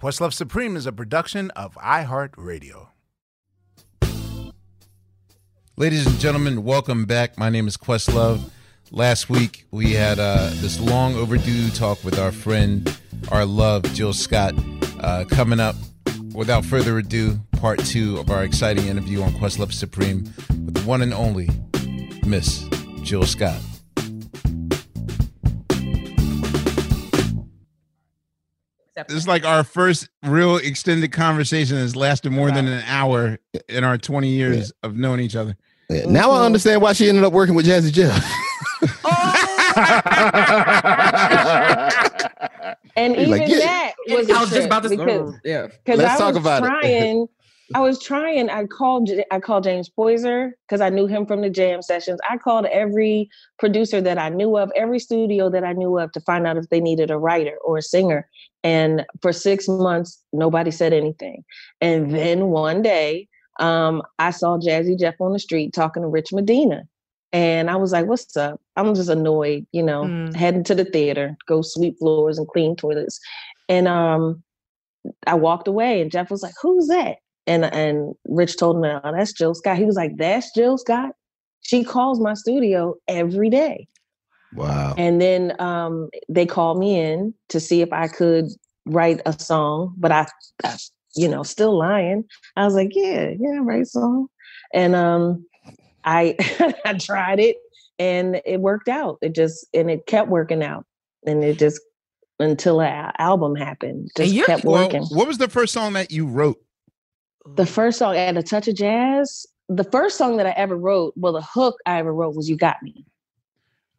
Questlove Supreme is a production of iHeartRadio. Ladies and gentlemen, welcome back. My name is Questlove. Last week we had uh, this long overdue talk with our friend, our love, Jill Scott. Uh, coming up, without further ado, part two of our exciting interview on Questlove Supreme with the one and only Miss Jill Scott. This is like our first real extended conversation that's lasted more than an hour in our 20 years of knowing each other. Yeah, Now I uh-huh. understand why she ended up working with Jazzy Jeff. Oh. And He's even like, yeah. that was a I was just about to because oh, yeah. because Let's I talk was about it. I was trying. I called. I called James Poyser because I knew him from the jam sessions. I called every producer that I knew of, every studio that I knew of, to find out if they needed a writer or a singer. And for six months, nobody said anything. And then one day, um, I saw Jazzy Jeff on the street talking to Rich Medina. And I was like, what's up? I'm just annoyed, you know, Mm. heading to the theater, go sweep floors and clean toilets. And um, I walked away and Jeff was like, who's that? And and Rich told me, oh, that's Jill Scott. He was like, that's Jill Scott. She calls my studio every day. wow. And then um, they called me in to see if I could write a song, but I, I, you know, still lying. I was like, yeah, yeah, write a song. And um, I, I tried it and it worked out. It just, and it kept working out. And it just, until an album happened, just you're- kept Well, working. what was the first song that you wrote? The first song, At a Touch of Jazz, the first song that I ever wrote, well, the hook I ever wrote was You Got Me.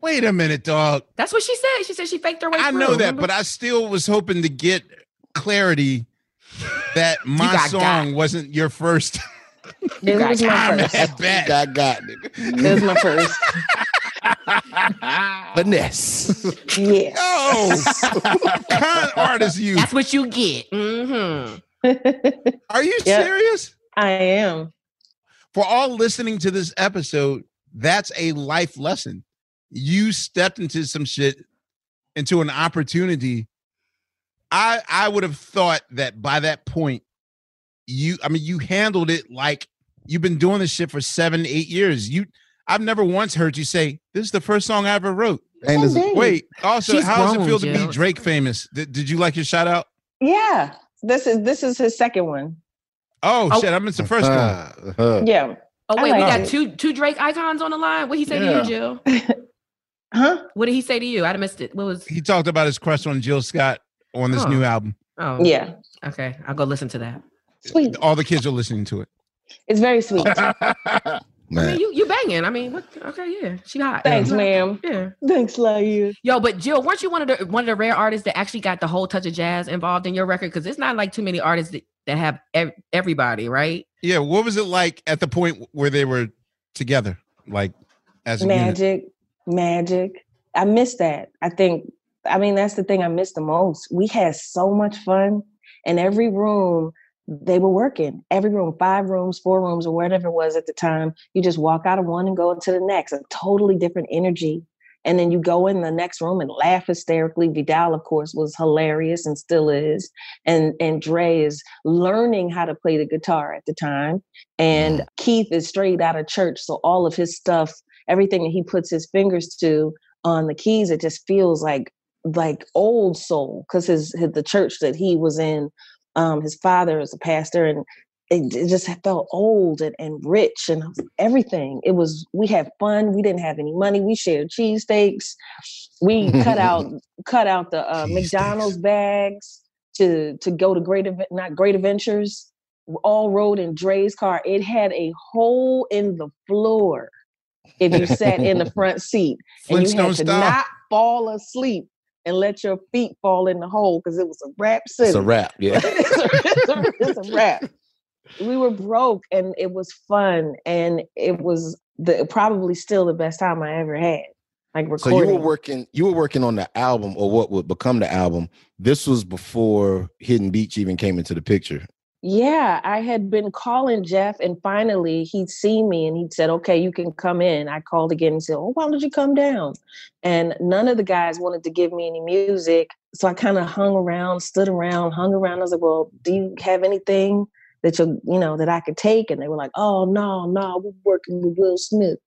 Wait a minute, dog. That's what she said. She said she faked her way I through. know that, remember? but I still was hoping to get clarity that my got song got. wasn't your first. It got was my first. at bat. Got got nigga. It was my first. Finesse. Yeah. Oh, con artist you. That's what you get. Mm-hmm. Are you Yep. serious? I am. For all listening to this episode, that's a life lesson. You stepped into some shit, into an opportunity. I I would have thought that by that point, you I mean you handled it like you've been doing this shit for seven, eight years. You I've never once heard you say, This is the first song I ever wrote. Ain't. Wait, also, She's how does it feel to be Drake famous? Did, did you like your shout out? Yeah. This is this is his second one. Oh, Oh. shit, I missed the first one. Uh, uh, Yeah. Oh I wait, we like got it. two two Drake icons on the line. What he say Yeah. to you, Jill? Huh? What did he say to you? I missed it. What was? He talked about his crush on Jill Scott on this Huh. new album. Oh, Yeah. Okay, I'll go listen to that. Sweet. All the kids are listening to it. It's very sweet. I man. mean, you you banging. I mean, what? Okay, yeah, she hot. Thanks, Yeah. ma'am. Yeah. Thanks, Laiya. Yo, but Jill, weren't you one of the one of the rare artists that actually got the whole touch of jazz involved in your record? Because it's not like too many artists that, that have ev- everybody, right? Yeah, what was it like at the point where they were together, like as a unit? Magic, magic. I miss that. I think, I mean, that's the thing I miss the most. We had so much fun, and every room they were working every room, five rooms, four rooms, or whatever it was at the time. You just walk out of one and go into the next, a totally different energy. And then you go in the next room and laugh hysterically. Vidal, of course, was hilarious and still is. And and Dre is learning how to play the guitar at the time. And mm. Keith is straight out of church. So all of his stuff, everything that he puts his fingers to on the keys, it just feels like like old soul because his, his the church that he was in um, his father is a pastor, and it, it just felt old and, and rich and everything. It was we had fun. We didn't have any money. We shared cheesesteaks. We cut out cut out the uh, McDonald's bags to to go to great event not great adventures. All rode in Dre's car. It had a hole in the floor if you sat in the front seat, and you had to style. not fall asleep and let your feet fall in the hole because it was a rap city It's a rap, Yeah. it's, a, it's, a, it's a wrap. We were broke and it was fun and it was the probably still the best time I ever had. Like recording. So you were working. You were working on the album, or what would become the album. This was before Hidden Beach even came into the picture. Yeah, I had been calling Jeff and finally he'd see me and he'd said, okay, you can come in. I called again and said, oh, why don't you come down? And none of the guys wanted to give me any music. So I kind of hung around, stood around, hung around. I was like, well, do you have anything that you you know that I could take? And they were like, oh no, no, we're working with Will Smith.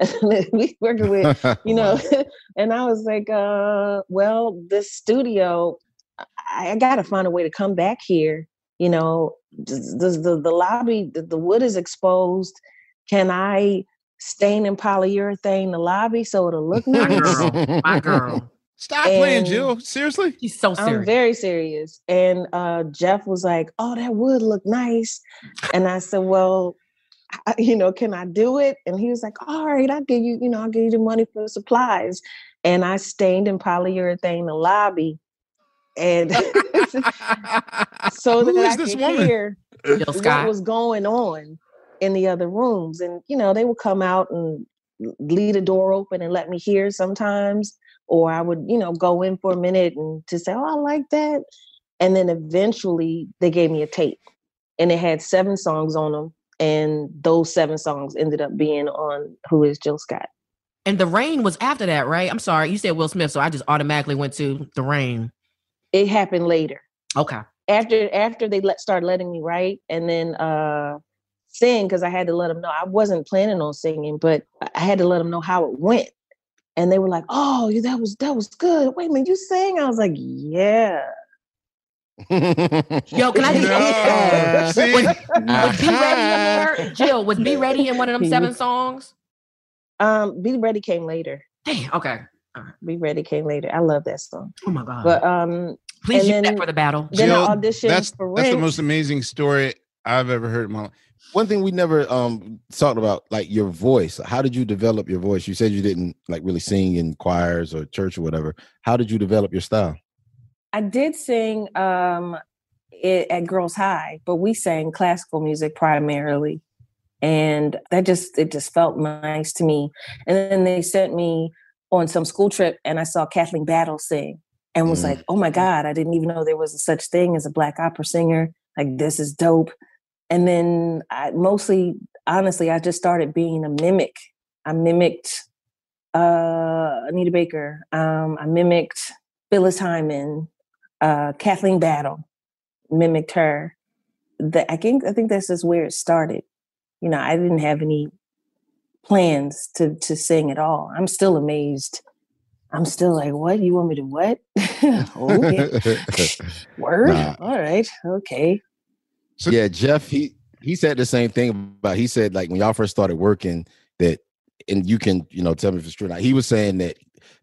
we working with, you know, and I was like, uh, well, this studio, I, I gotta find a way to come back here. You know, does, does the the lobby, the, the wood is exposed. Can I stain and polyurethane the lobby so it'll look nice My nice? girl. My girl. Stop playing, Jill. Seriously? She's so serious. I'm very serious. And uh, Jeff was like, "Oh, that would look nice," and I said, "Well, I, you know, can I do it?" And he was like, "All right, I'll give you, you know, I'll give you the money for the supplies." And I stained in polyurethane the lobby, and so Who that is I this could woman? hear Jill what Scott. was going on in the other rooms. And, you know, they would come out and leave the door open and let me hear sometimes. Or I would, you know, go in for a minute and to say, oh, I like that. And then eventually they gave me a tape and it had seven songs on them. And those seven songs ended up being on Who is Jill Scott. And the rain was after that, right? I'm sorry. You said Will Smith, so I just automatically went to the rain. It happened later. Okay. after after they let start letting me write and then uh sing because I had to let them know I wasn't planning on singing, but I had to let them know how it went. And they were like, "Oh, you- that was that was good. Wait a minute, you sang?" I was like, "Yeah." Yo, can I just No. See? Was, was Be Ready in there? Jill, was Be Ready in one of them seven songs? Um, "Be Ready" came later. Damn. Okay. "Be Ready" came later. I love that song. Oh my God. But um, Please and use that for the battle. then I Jill, auditioned that's, for that's the most amazing story I've ever heard in my life. One thing we never um talked about, like your voice. How did you develop your voice? You said you didn't like really sing in choirs or church or whatever. How did you develop your style? I did sing um it, at Girls High, but we sang classical music primarily. And that just it just felt nice to me. And then they sent me on some school trip and I saw Kathleen Battle sing and was Mm. like, "Oh my god, I didn't even know there was a such thing as a black opera singer. Like this is dope." And then I mostly honestly I just started being a mimic. I mimicked uh Anita Baker. Um I mimicked Phyllis Hyman, uh, Kathleen Battle, mimicked her. That I think I think that's just where it started. You know, I didn't have any plans to to sing at all. I'm still amazed. I'm still like, what? You want me to what? okay. Word? Nah. All right. Okay. So- yeah, Jeff, he he said the same thing about he said like when y'all first started working that and you can, you know, tell me if it's true or not. He was saying that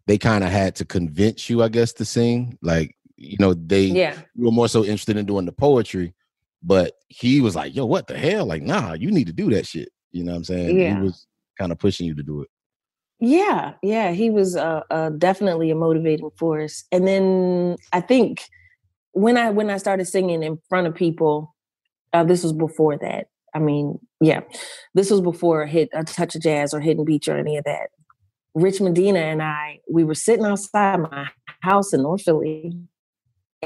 they kind of had to convince you, I guess, to sing. Like, you know, they Yeah. you were more so interested in doing the poetry, but he was like, yo, what the hell? Like, nah, you need to do that shit. You know what I'm saying? Yeah. He was kind of pushing you to do it. Yeah, yeah, he was uh, uh, definitely a motivating force. And then I think when I when I started singing in front of people, uh, this was before that. I mean, yeah, this was before hit a touch of jazz or hidden beach or any of that. Rich Medina and I, we were sitting outside my house in North Philly,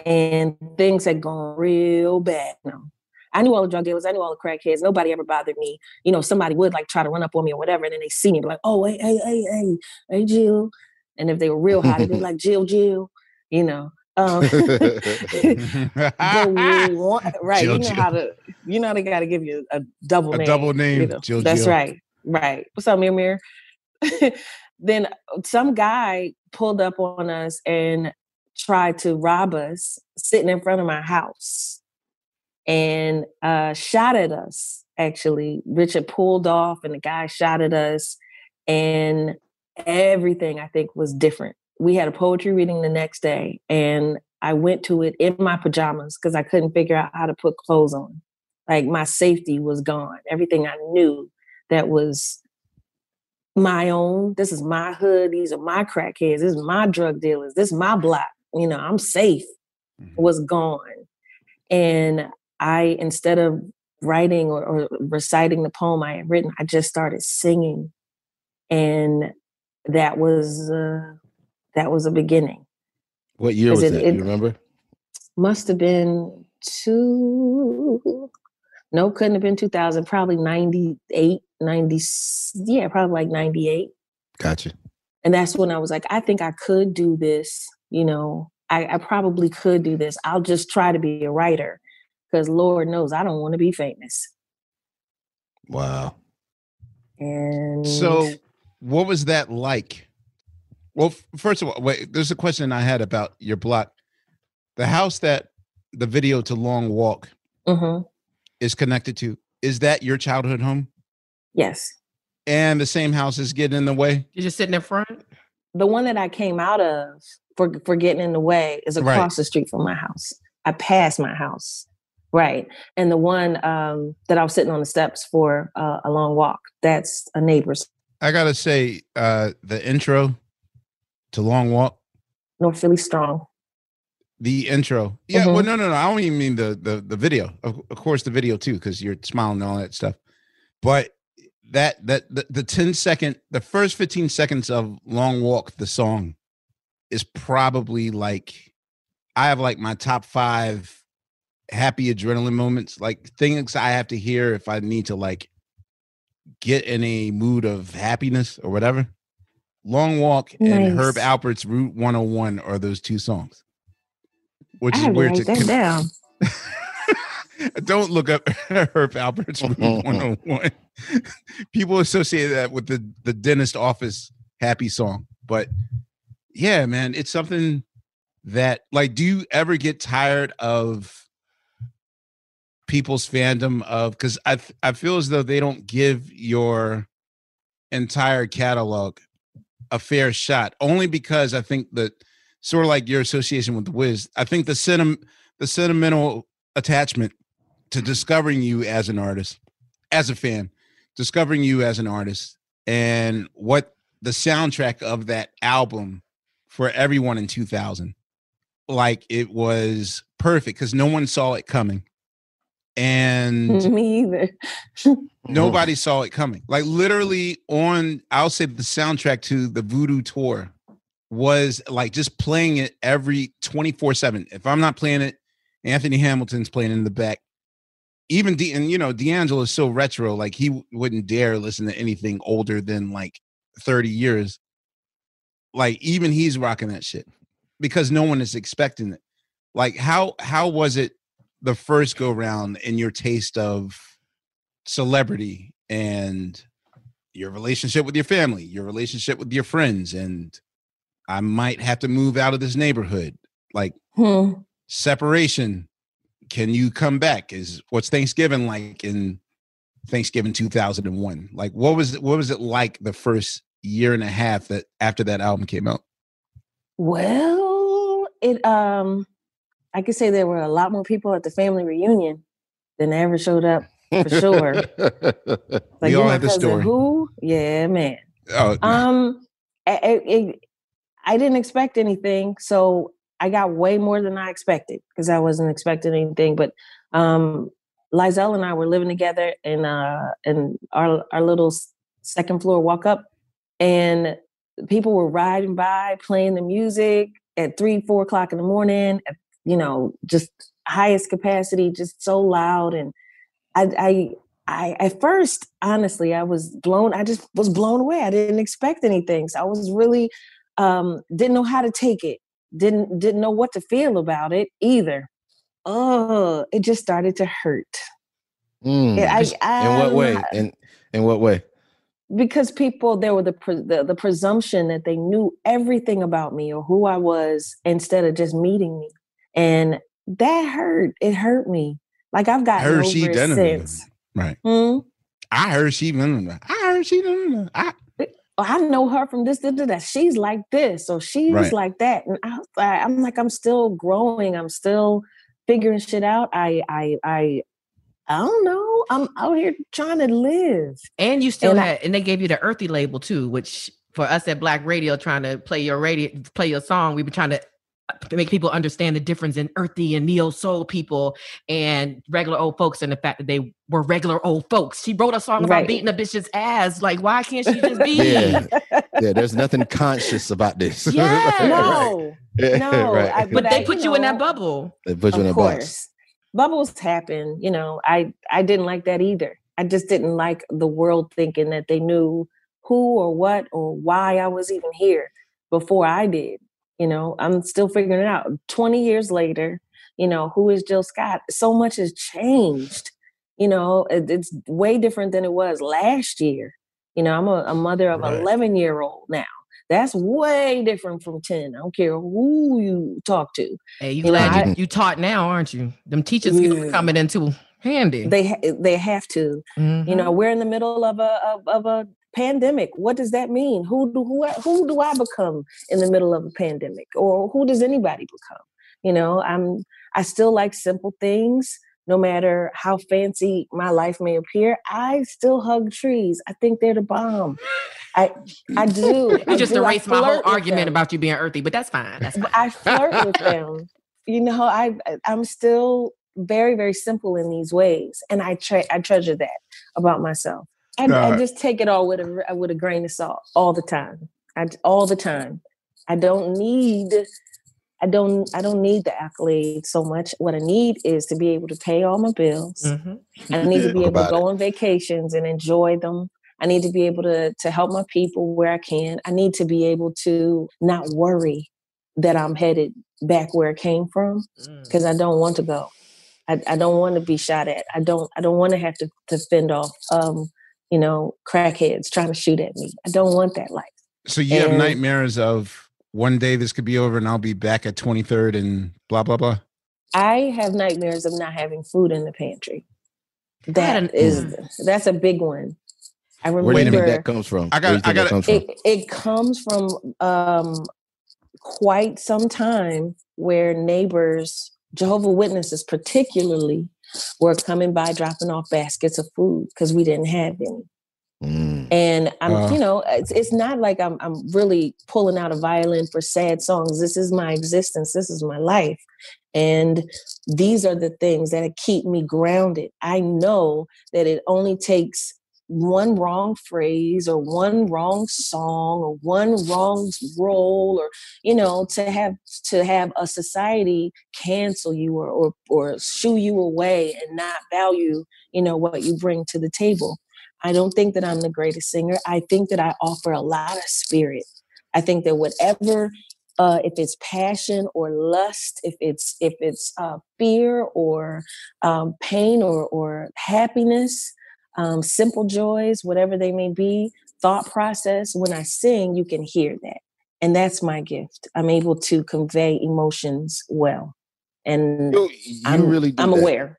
and things had gone real bad. No, I knew all the drug dealers, I knew all the crackheads. Nobody ever bothered me. You know, somebody would like try to run up on me or whatever, and then they see me, be like, "Oh, hey, hey, hey, hey, hey, Jill." And if they were real hot, they'd be like, "Jill, Jill," you know. Um, want, right? Jill, you know Jill. how to, you know, they got to give you a double A name. double name, you know. Jill, That's Jill. right, right. What's up, Mir Mir? then some guy pulled up on us and tried to rob us sitting in front of my house and uh, shot at us. Actually, Richard pulled off and the guy shot at us, and everything I think was different. We had a poetry reading the next day, and I went to it in my pajamas because I couldn't figure out how to put clothes on. Like my safety was gone. Everything I knew that was my own. This is my hood. These are my crackheads. This is my drug dealers. This is my block. You know, I'm safe. Was gone, and I instead of writing or, or reciting the poem I had written, I just started singing, and that was uh, that was a beginning. What year was it- that? it- you remember? Must have been two. No, couldn't have been 2000. Probably 98, 90. Yeah, probably like 98. Gotcha. And that's when I was like, I think I could do this. You know, I, I probably could do this. I'll just try to be a writer because Lord knows I don't want to be famous. Wow. And So, what was that like? Well, first of all, wait, there's a question I had about your block. The house that the video to Long Walk Mhm. is connected to, is that your childhood home? yes, And the same house is getting in the way? You're just sitting in front. the one that I came out of for for getting in the way is Right. across the street from my house. I passed my house, right, and the one um, that I was sitting on the steps for uh, a long walk. That's a neighbor's I got to say, uh, the intro to Long Walk, North Philly Strong. the intro. Yeah, well, Mhm. no, no, no. I don't even mean the the, the video. Of, of course, the video too, because you're smiling and all that stuff. But that that the, the 10 second, the first 15 seconds of Long Walk, the song, is probably like I have like my top five happy adrenaline moments, like things I have to hear if I need to like get in a mood of happiness or whatever. Long Walk and Herb Nice. Alpert's Route 101 are those two songs. Which I is weird to that down. Don't look up Herb Alpert's Route 101. People associate that with the the dentist office happy song. But yeah, man, it's something that like do you ever get tired of people's fandom of because I I feel as though they don't give your entire catalog a fair shot only because I think that sort of like your association with the Wiz, I think the senim- the sentimental attachment to discovering you as an artist, as a fan, discovering you as an artist, and what the soundtrack of that album for everyone in 2000 like it was perfect because no one saw it coming and Me either. nobody saw it coming. Like literally on i'll say the soundtrack to the voodoo tour was like just playing it every 24 7 if i'm not playing it anthony hamilton's playing in the back. Even D, and you know d'angelo is so retro like he wouldn't dare listen to anything older than like 30 years. Like even he's rocking that shit because no one is expecting it. Like how how was it the first go round in your taste of celebrity and your relationship with your family, your relationship with your friends, and I might have to move out of this neighborhood. Like Hmm. separation. Can you come back? Is what's Thanksgiving like in Thanksgiving 2001? Like what was it, what was it like the first year and a half that after that album came out? Well, it um, I could say there were a lot more people at the family reunion than ever showed up. For sure. Like We you all had the story. Who? Yeah, man. Oh, Um, I, I, it- I didn't expect anything, so I got way more than I expected because I wasn't expecting anything. But um, Lizelle and I were living together in uh in our our little second floor walk up, and people were riding by playing the music at three four o'clock in the morning. At, you know, just highest capacity, just so loud and I, I, I, at first, honestly, I was blown. I just was blown away. I didn't expect anything. So I was really um, didn't know how to take it. Didn't didn't know what to feel about it either. Oh, it just started to hurt. Mm. Yeah, I- in what way? In in what way? because people there were the, pre- the the presumption that they knew everything about me or who I was instead of just meeting me, and that hurt. It hurt me. Like I've got Heard over she done it. since. Right. Hmm? I heard she. I heard she. I, I know her from this, this, this, that. She's like this, or she's Right. like that, and I, was like- I'm like, I'm still growing. I'm still figuring shit out. I, I, I, I don't know. I'm out here trying to live. And you still And I- had, and they gave you the earthy label too, which for us at Black Radio, trying to play your radio, play your song, we were trying to uh, make people understand the difference in earthy and neo soul people and regular old folks, and the fact that they were regular old folks. She wrote a song about Right. beating a bitch's ass. Like, why can't she just be? Yeah. Yeah, there's nothing conscious about this. Yeah. No, no. right. I- But But they put you you in that bubble. they put you in a of box. bubbles happen. You know, I, I didn't like that either. I just didn't like the world thinking that they knew who or what or why I was even here before I did. You know, I'm still figuring it out. 20 years later, you know, who is Jill Scott? So much has changed. You know, it- it's way different than it was last year. You know, I'm a, a mother of Right. an 11 year old now. That's way different from 10. I don't care who you talk to. Hey, you You know, glad I- you, you taught now, aren't you? Them teachers skills are Yeah. coming into handy. They ha- they have to. You Mhm. know, we're in the middle of a of, of a pandemic. What does that mean? Who do who who do I become in the middle of a pandemic, or who does anybody become? You know, I'm I still like simple things. No matter how fancy my life may appear, I still hug trees. I think they're the bomb. I I do. You just do. Erased my whole argument about you being earthy, but that's fine. That's fine. I flirt with them. You know, I I- I'm still very very simple in these ways, and I tre- I treasure that about myself. I, Uh, I just take it all with a with a grain of salt all the time. I all the time. I don't need. I don't. I don't need the accolades so much. What I need is to be able to pay all my bills. Mhm. I need to be able to about go on vacations and enjoy them. I need to be able to to help my people where I can. I need to be able to not worry that I'm headed back where I came from Mm. because I don't want to go. I, I don't want to be shot at. I don't I don't want to have to, to fend off um, you know, crackheads trying to shoot at me. I don't want that life. So you have nightmares of one day this could be over and I'll be back at 23rd and blah blah blah. I have nightmares of not having food in the pantry. had That an- is that's a big one. I Where do you remember think that comes from? I got- Where do you I got- comes from? it, it comes from um, quite some time where neighbors, Jehovah Witnesses particularly, were coming by dropping off baskets of food because we didn't have any. Mm. And I'm, Uh. you know, it's, it's not like I'm, I'm really pulling out a violin for sad songs. This is my existence. This is my life. And these are the things that keep me grounded. I know that it only takes one wrong phrase or one wrong song or one wrong role or you know to have to have a society cancel you or or, or shoo you away and not value you know what you bring to the table I don't think that I'm the greatest singer. I think that I offer a lot of spirit. I think that whatever, uh, if it's passion or lust, if it's if it's uh, fear or um, pain or or happiness, um, simple joys, whatever they may be, thought process. When I sing, you can hear that, and that's my gift. I'm able to convey emotions well, and You, you I'm really do I'm that. aware.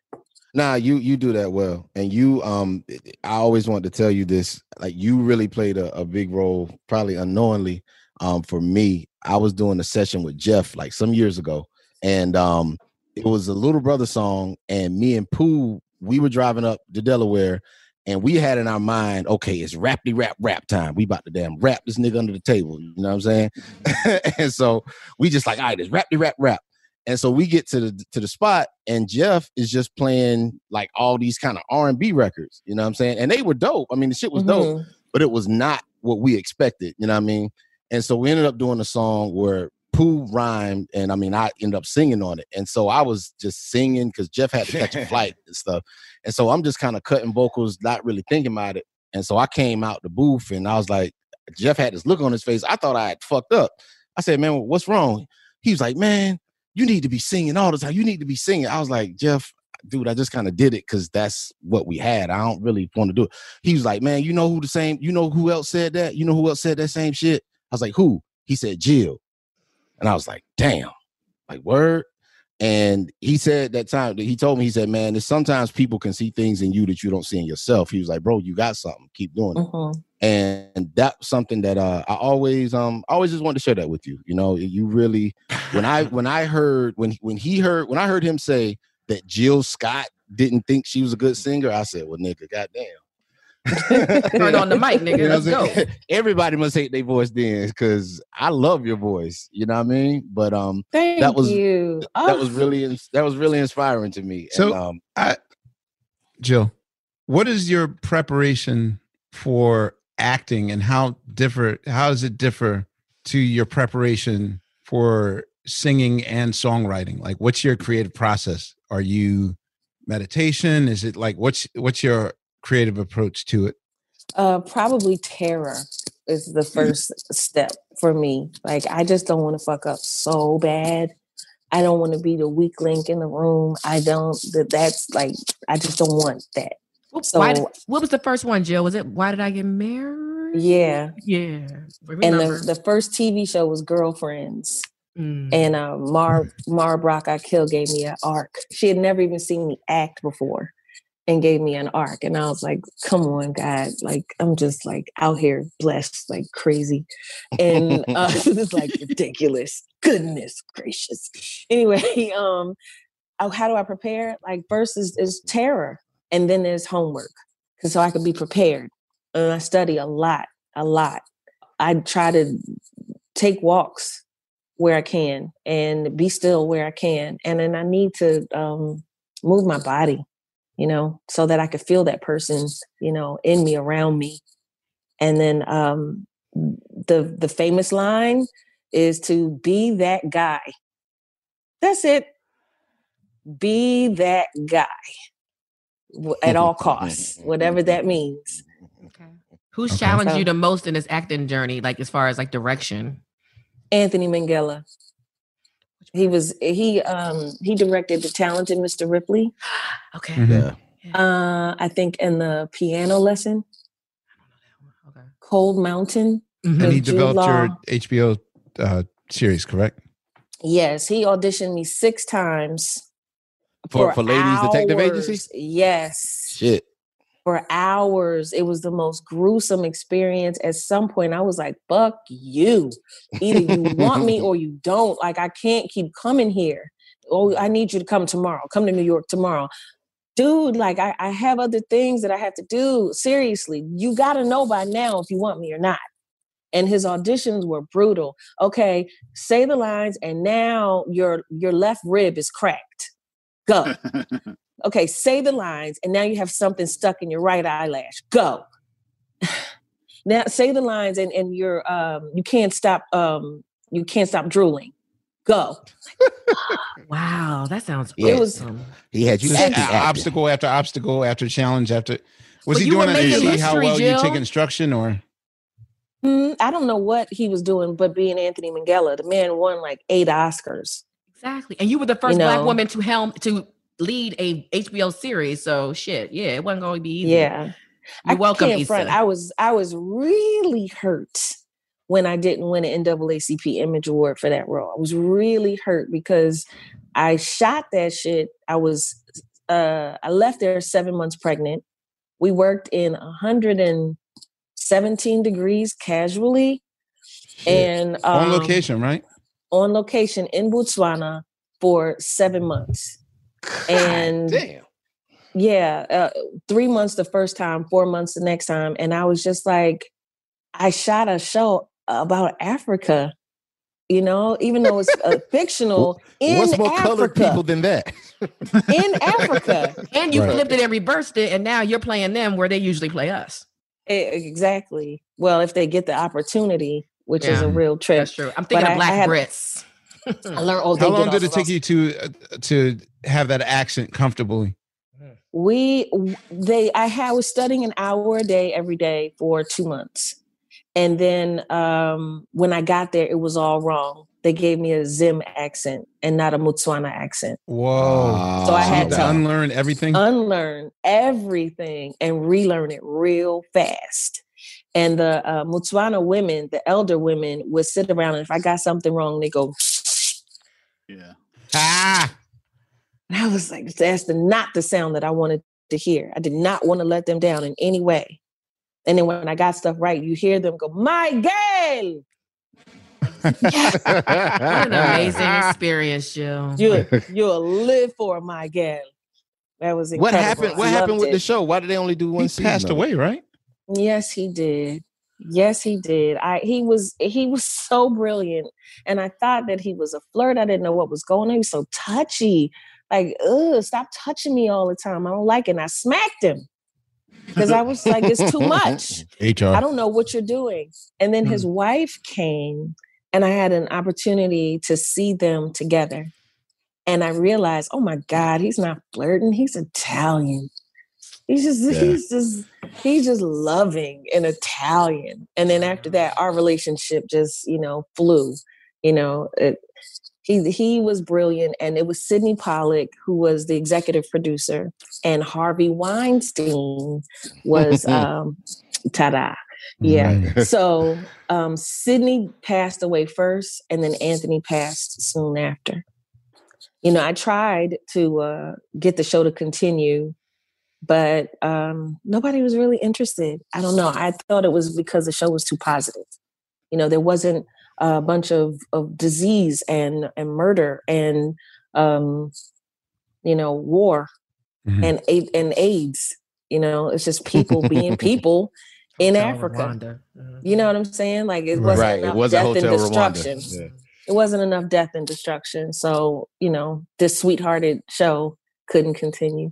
Nah, you you do that well, and you um, I always want to tell you this. Like you really played a, a big role, probably unknowingly, um, for me. I was doing a session with Jeff like some years ago, and um, it was a little brother song, and me and Pooh, we were driving up to Delaware, and we had in our mind, okay, it's rapty rap rap time. We about to damn rap this nigga under the table. You know what I'm saying? and so we just like, all right, it's rapty rap rap. And so we get to the to the spot, and Jeff is just playing like all these kind of R and B records. You know what I'm saying? And they were dope. I mean, the shit was dope, Mhm. but it was not what we expected. You know what I mean? And so we ended up doing a song where Pooh rhymed, and I mean, I ended up singing on it, and so I was just singing because Jeff had to catch a flight and stuff, and so I'm just kind of cutting vocals, not really thinking about it, and so I came out the booth, and I was like, Jeff had this look on his face. I thought I had fucked up. I said, "Man, what's wrong?" He was like, "Man, you need to be singing all the time. You need to be singing." I was like, "Jeff, dude, I just kind of did it because that's what we had. I don't really want to do it." He was like, "Man, you know who the same? You know who else said that? You know who else said that same shit?" I was like, "Who?" He said, "Jill," and I was like, "Damn, like word." And he said that time he told me, he said, Man, there's sometimes people can see things in you that you don't see in yourself. He was like, Bro, you got something, keep doing it. Mhm. And that's something that uh I always um I always just wanted to share that with you. You know, you really when I when I heard when when he heard when I heard him say that Jill Scott didn't think she was a good singer, I said, Well, nigga, goddamn. Turn on the mic, nigga. You know Let's go. Everybody must hate their voice then, because I love your voice. You know what I mean? But um, Thank that was you. that Oh, was really that was really inspiring to me. So- and, um, I, Jill, what is your preparation for acting, and how differ? How does it differ to your preparation for singing and songwriting? Like, what's your creative process? Are you meditation? Is it like what's what's your creative approach to it? Uh, probably terror is the first step for me. Like, I just don't want to fuck up so bad. I don't want to be the weak link in the room. I don't. That that's like I just don't want that. Wh- So- why did- what was the first one, Jill? Was it Why Did I Get Married? Yeah. Yeah. And the, the first TV show was Girlfriends. Mm. And uh, Mar Mara Brock Akil gave me an arc. She had never even seen me act before, and gave me an arc. And I was like, "Come on, God! Like I'm just like out here blessed like crazy," and uh, it's like ridiculous. Goodness gracious. Anyway, um, oh, how do I prepare? Like first is is terror, and then there's homework, because so I could be prepared. And I study a lot, a lot. I try to take walks where I can and be still where I can. And then I need to um, move my body, you know, so that I could feel that person, you know, in me, around me. And then um, the the famous line is to be that guy. That's it. Be that guy at all costs, whatever that means. Okay. Who's Okay. challenged So- you the most in this acting journey, like as far as like direction? Anthony Minghella. He was he um he directed the talented Mr. Ripley. Okay. Mhm. yeah. Uh I think in the piano lesson, Okay. Cold Mountain. Mhm. And he Jude developed your HBO uh, series, correct? Yes, he auditioned me six times. For- for Ladies Detective Agency? Yes. Shit. For hours. It was the most gruesome experience. At some point, I was like, fuck you. Either you want me or you don't. Like, I can't keep coming here. Oh, I need you to come tomorrow. Come to New York tomorrow. Dude, like, I, I have other things that I have to do. Seriously, you got to know by now if you want me or not. And his auditions were brutal. Okay, say the lines, and now your your left rib is cracked. Go. Okay, say the lines, and now you have something stuck in your right eyelash. Go. now say the lines, and and you're um you can't stop um you can't stop drooling. Go. Wow, that sounds Yeah. It was- awesome. He had you Just acting, acting. obstacle after obstacle after challenge after. Was But he doing that to making see how history, well you Jill. take instruction, or Mm, I don't know what he was doing, but being Anthony Minghella, the man won like eight Oscars. Exactly. And you were the first black know. woman to helm to lead a HBO series. So shit, yeah, it wasn't going to be easy. Yeah. You're welcome, can't front. Issa. I was I was really hurt when I didn't win an NAACP Image Award for that role. I was really hurt because I shot that shit. I was uh I left there seven months pregnant. We worked in 117 degrees casually and um, on location, right? on location in Botswana for seven months. And Damn. yeah, uh, three months the first time, four months the next time. And I was just like, I shot a show about Africa, you know, even though it's uh, fictional in What's more colored people than that? in Africa. And you Right. flipped it and reversed it, and now you're playing them where they usually play us. E- exactly. Well, if they get the opportunity, which is a real trip. That's true. I'm thinking But of I- Black I had- Brits. I learned. Oh, they How get long off did it take us. you to uh, to have that accent comfortably? we they i had was studying an hour a day every day for two months and then um when i got there it was all wrong they gave me a zim accent and not a Motswana accent Whoa! So I had to to- unlearn everything. unlearn everything and relearn it real fast and the uh, Motswana women the elder women would sit around and if i got something wrong they go Yeah. ah, and i was like that's the not the sound that i wanted to hear i did not want to let them down in any way and then when i got stuff right you hear them go my girl What an amazing experience, Jill. you you'll live for my gal. That was incredible. What happened? What happened loved with the show? Why did they only do one he season? passed of away, right? Yes, he did. Yes, he did. I he was he was so brilliant, and I thought that he was a flirt. I didn't know what was going on. He was so touchy. Like, ugh, stop touching me all the time. I don't like it. And I smacked him because I was like, it's too much. HR. I don't know what you're doing. And then his mm. wife came, and I had an opportunity to see them together. And I realized, oh my God, he's not flirting. He's Italian. He's just, Yeah. he's just, he's just loving and Italian. And then after that, our relationship just, you know, flew. You know, it, he he was brilliant, and it was Sydney Pollack who was the executive producer, and Harvey Weinstein was um, ta-da. Yeah. Right. So um Sydney passed away first and then Anthony passed soon after. You know, I tried to uh get the show to continue, but um nobody was really interested. I don't know. I thought it was because the show was too positive. You know, there wasn't a bunch of of disease and and murder and um you know, war Mhm. and and AIDS. You know, it's just people being people in Hotel Africa. Rwanda. You know what I'm saying? Like it wasn't Right. enough It was a death and destruction. Yeah. It wasn't enough death and destruction. So, you know, this sweethearted show couldn't continue.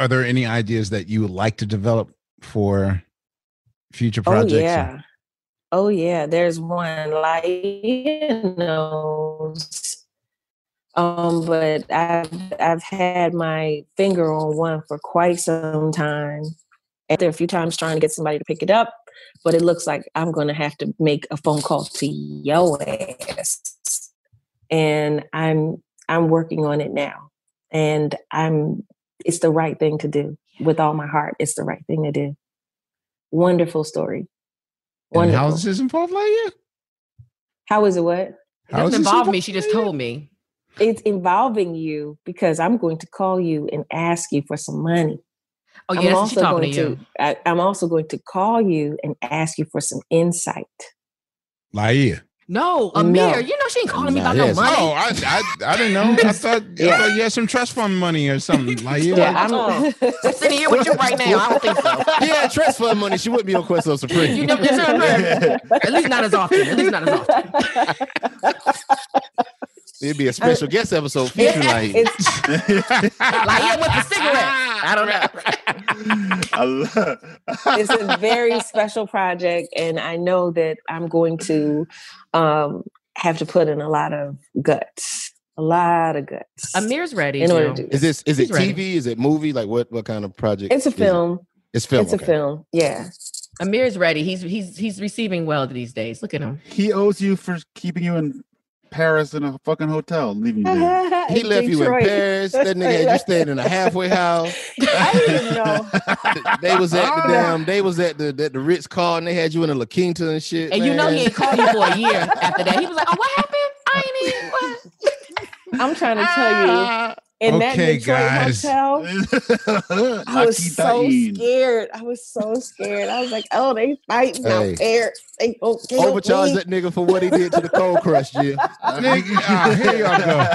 Are there any ideas that you would like to develop for future Oh projects? or- yeah. Oh yeah. There's one like you know, um, but I've I've had my finger on one for quite some time. After a few times trying to get somebody to pick it up, but it looks like I'm gonna have to make a phone call to yo ass. And I'm I'm working on it now. And I'm it's the right thing to do with all my heart. It's the right thing to do. Wonderful story. And Wonderful. how does this involve like you? How is it what? It How is doesn't this involve me. She just told me. It's involving you because I'm going to call you and ask you for some money. Oh, I'm yes, she's also talking going to you. I, I'm also going to call you and ask you for some insight. Laiya. No, Ahmir, No. you know she ain't calling me Nah, about no money. Oh, I, I I didn't know. I thought, I thought you had some trust fund money or something. Like you. Yeah, oh, I'm sitting here with you right now. I don't think so. Yeah, trust fund money. She wouldn't be on Questlove Supreme. You know, it's not- at least not as often. At least not as often. It'd be a special guest episode featuring like Like here with the cigarette. I don't know. I love- it's a very special project, and I know that I'm going to um, have to put in a lot of guts, a lot of guts. Ahmir's ready. in order to do this. Is this is it He's ready. TV? Is it movie? Like what what kind of project? It's a is it? film. It's film. It's a film. Yeah. Ahmir's ready. He's he's he's receiving well these days. Look at him. he owes you for keeping you in Paris in a fucking hotel, leaving you there. He In left you in Paris. That nigga had you staying in a halfway house. I didn't even know. they was at the damn. They was at the at the Ritz Carlton. They had you in a La Quinta and shit. And you know he ain't called you for a year after that. He was like, "Oh, what happened? I ain't even." What? I'm trying to tell you, ah. In that Okay, Detroit guys. hotel, I was so Lakitain. scared. I was so scared. I was like, "Oh, they fighting Hey. out there. They gonna kill Overcharged me." that nigga for what he did to the Cold Crush, Jill. Nigga, ah, here y'all go.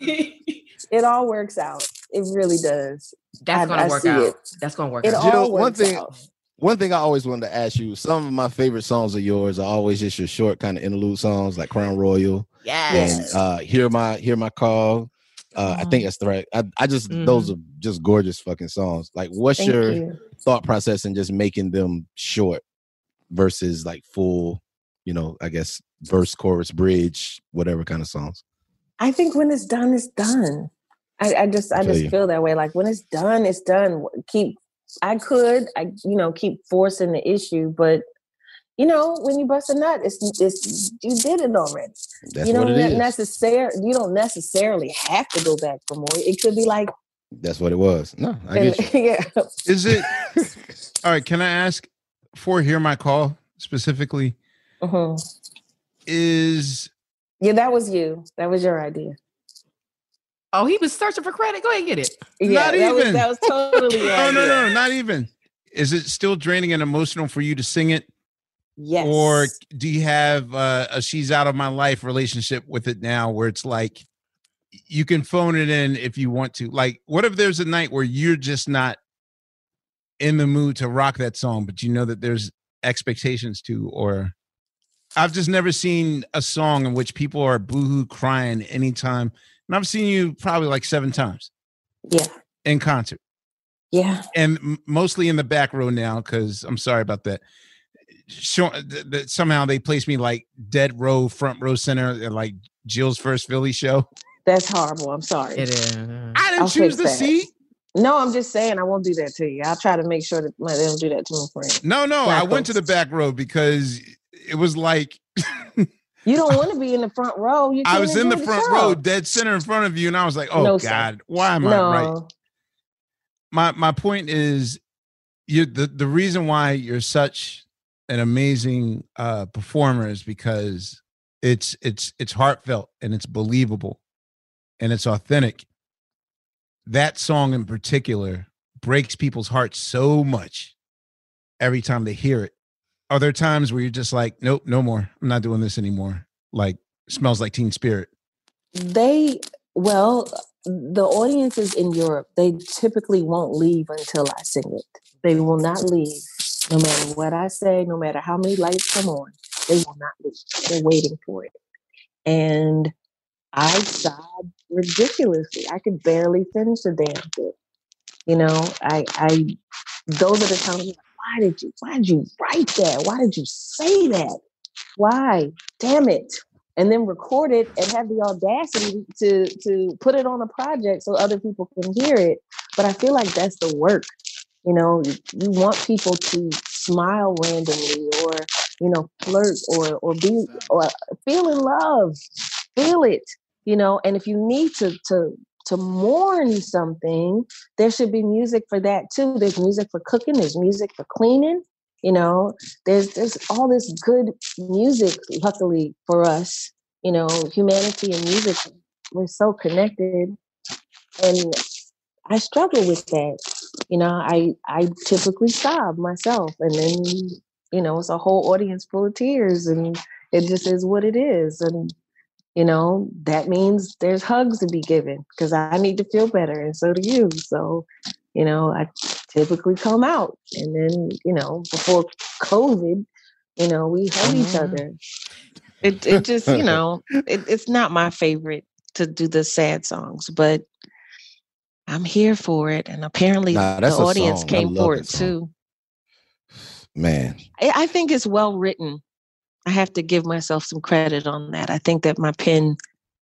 it all works out. It really does. That's I- gonna I work out. it. That's gonna work It out. all Jill, one works thing- out. One thing I always wanted to ask you: some of my favorite songs of yours are always just your short kind of interlude songs, like Crown Royal Yes. and uh, "Hear My Hear My Call." Uh, I think that's the right. I, I just those are just gorgeous fucking songs. Like, what's Thank your you. thought process in just making them short versus like full? You know, I guess verse, chorus, bridge, whatever kind of songs. I think when it's done, it's done. I, I just I feel just you. feel that way. Like when it's done, it's done. Keep I could, I you know, keep forcing the issue, but you know, when you bust a nut, it's it's you did it already. That's you what don't it is. necessarily you don't necessarily have to go back for more. It could be like That's what it was. No, I and- get you. yeah. Is it all right? Can I ask for hear my call specifically? Mhm. Is Yeah, that was you. That was your idea. Oh, he was searching for credit. Go ahead and get it. Yeah, Not that was even. that was totally your oh no idea. no not even. Is it still draining and emotional for you to sing it, Yes. or do you have uh, a "she's out of my life" relationship with it now, where it's like you can phone it in if you want to? Like, what if there's a night where you're just not in the mood to rock that song, but you know that there's expectations to, or I've just never seen a song in which people are boohoo crying anytime. And I've seen you probably like seven times yeah. in concert Yeah. and mostly in the back row now because I'm sorry about that. Sure, uh, th- th- somehow they placed me like dead row, front row center, at like Jill's first Philly show. That's horrible. I'm sorry. It is. I didn't I'll choose the that. seat. No, I'm just saying I won't do that to you. I'll try to make sure that my, they don't do that to my friend. No, no, Black I went to the back row because it was like You don't want to be in the front row. You I was in the enjoy front show. row, dead center in front of you, and I was like, "Oh No, sir. God, why am I right?" My my point is, you the the reason why you're such an amazing uh performer is because it's it's it's heartfelt and it's believable and it's authentic. That song in particular breaks people's hearts so much every time they hear it. Are there times where you're just like, nope, no more. I'm not doing this anymore. Like smells like Teen Spirit. They well, the audiences in Europe, they typically won't leave until I sing it. They will not leave, no matter what I say, no matter how many lights come on. They will not leave. They're waiting for it, and I sobbed ridiculously. I could barely finish the damn thing. You know, I, I, those are the times. Like, Why did you? Why did you write that? Why did you say that? Why? Damn it! and then record it and have the audacity to to put it on a project so other people can hear it but i feel like that's the work you know you, want people to smile randomly or you know flirt or or be or feel in love feel it you know and if you need to to to mourn something there should be music for that too. There's music for cooking there's music for cleaning you know there's there's all this good music luckily for us you know humanity and music we're so connected. And i struggle with that you know i i typically sob myself and then you know it's a whole audience full of tears and it just is what it is and you know that means there's hugs to be given because i need to feel better and so do you so you know i typically come out and then you know before covid you know we hug each Mhm. other it, it just you know it, it's not my favorite to do the sad songs but i'm here for it and apparently Nah, the audience song. Came for it song. too Man, I, I think it's well written i have to give myself some credit on that i think that my pen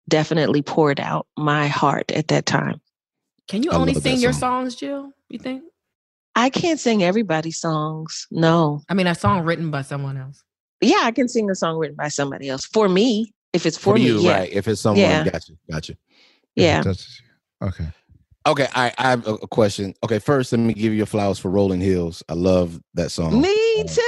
definitely poured out my heart at that time Can you I only love that sing your songs, Jill? You think? i can't sing everybody's songs no I mean, a song written by someone else. yeah i can sing a song written by somebody else for me if it's for, for, me you, yeah right? If it's someone, Yeah. gotcha, gotcha. yeah okay. Okay, I, I have a, a question. Okay, first, let me give you your flowers for Rolling Hills. I love that song. me too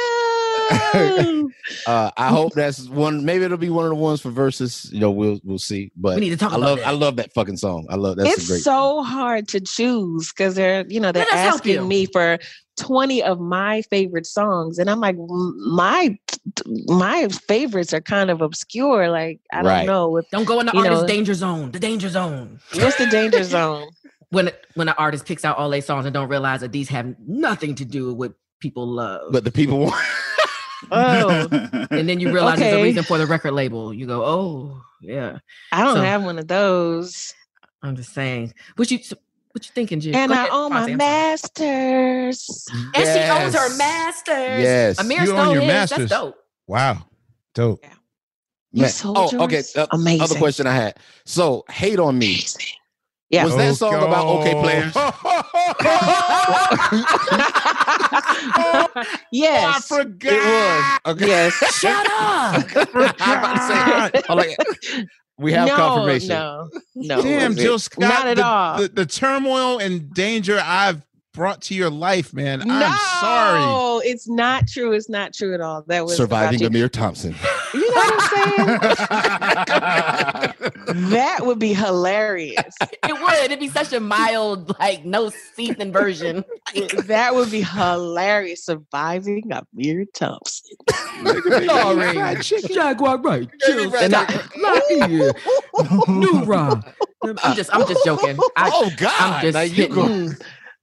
Uh, I hope that's one. Maybe it'll be one of the ones for verses. You know, we'll we'll see. But We need to talk I about love that. I love that fucking song. I love that's a it's great. so hard to choose because they're you know they're Let us help you. asking me for 20 of my favorite songs and i'm like my my favorites are kind of obscure like i don't Right. know if Don't go in the artist know- danger zone. The danger zone. what's the danger zone When when an artist picks out all their songs and don't realize that these have nothing to do with people love. But the people want. oh and then you realize there's a reason for the record label. You go, oh yeah. i don't So- have one of those I'm just saying. What you what you thinking, Jill? and Go i ahead, own my Fonzie, I'm masters And she owns her masters. Yes. Ahmir You own your his. masters. That's dope. Wow. Dope. you Man- sold oh, okay. yours? uh, amazing Other question I had. So, hate on me. Amazing. Yeah Was that song about okay players? Yes. Oh, I forgot. It was. Okay. yes Shut up. I'm about to say. I'm like, we have no, confirmation. No, no. Damn, was? Jill Scott. Not at the, all. The, the turmoil and danger I've brought to your life, man. no, I'm sorry. it's not true. It's not true at all. That was Surviving about you. Ahmir Thompson. You know what I'm saying? that would be hilarious. It would. It'd be such a mild, like no season version. that would be hilarious. Surviving Ahmir Thompson. Sorry. Jaguar Wright. Jill Right. Scott. Not. New Rob. I'm just I'm just joking. I, oh God! I'm just now you go.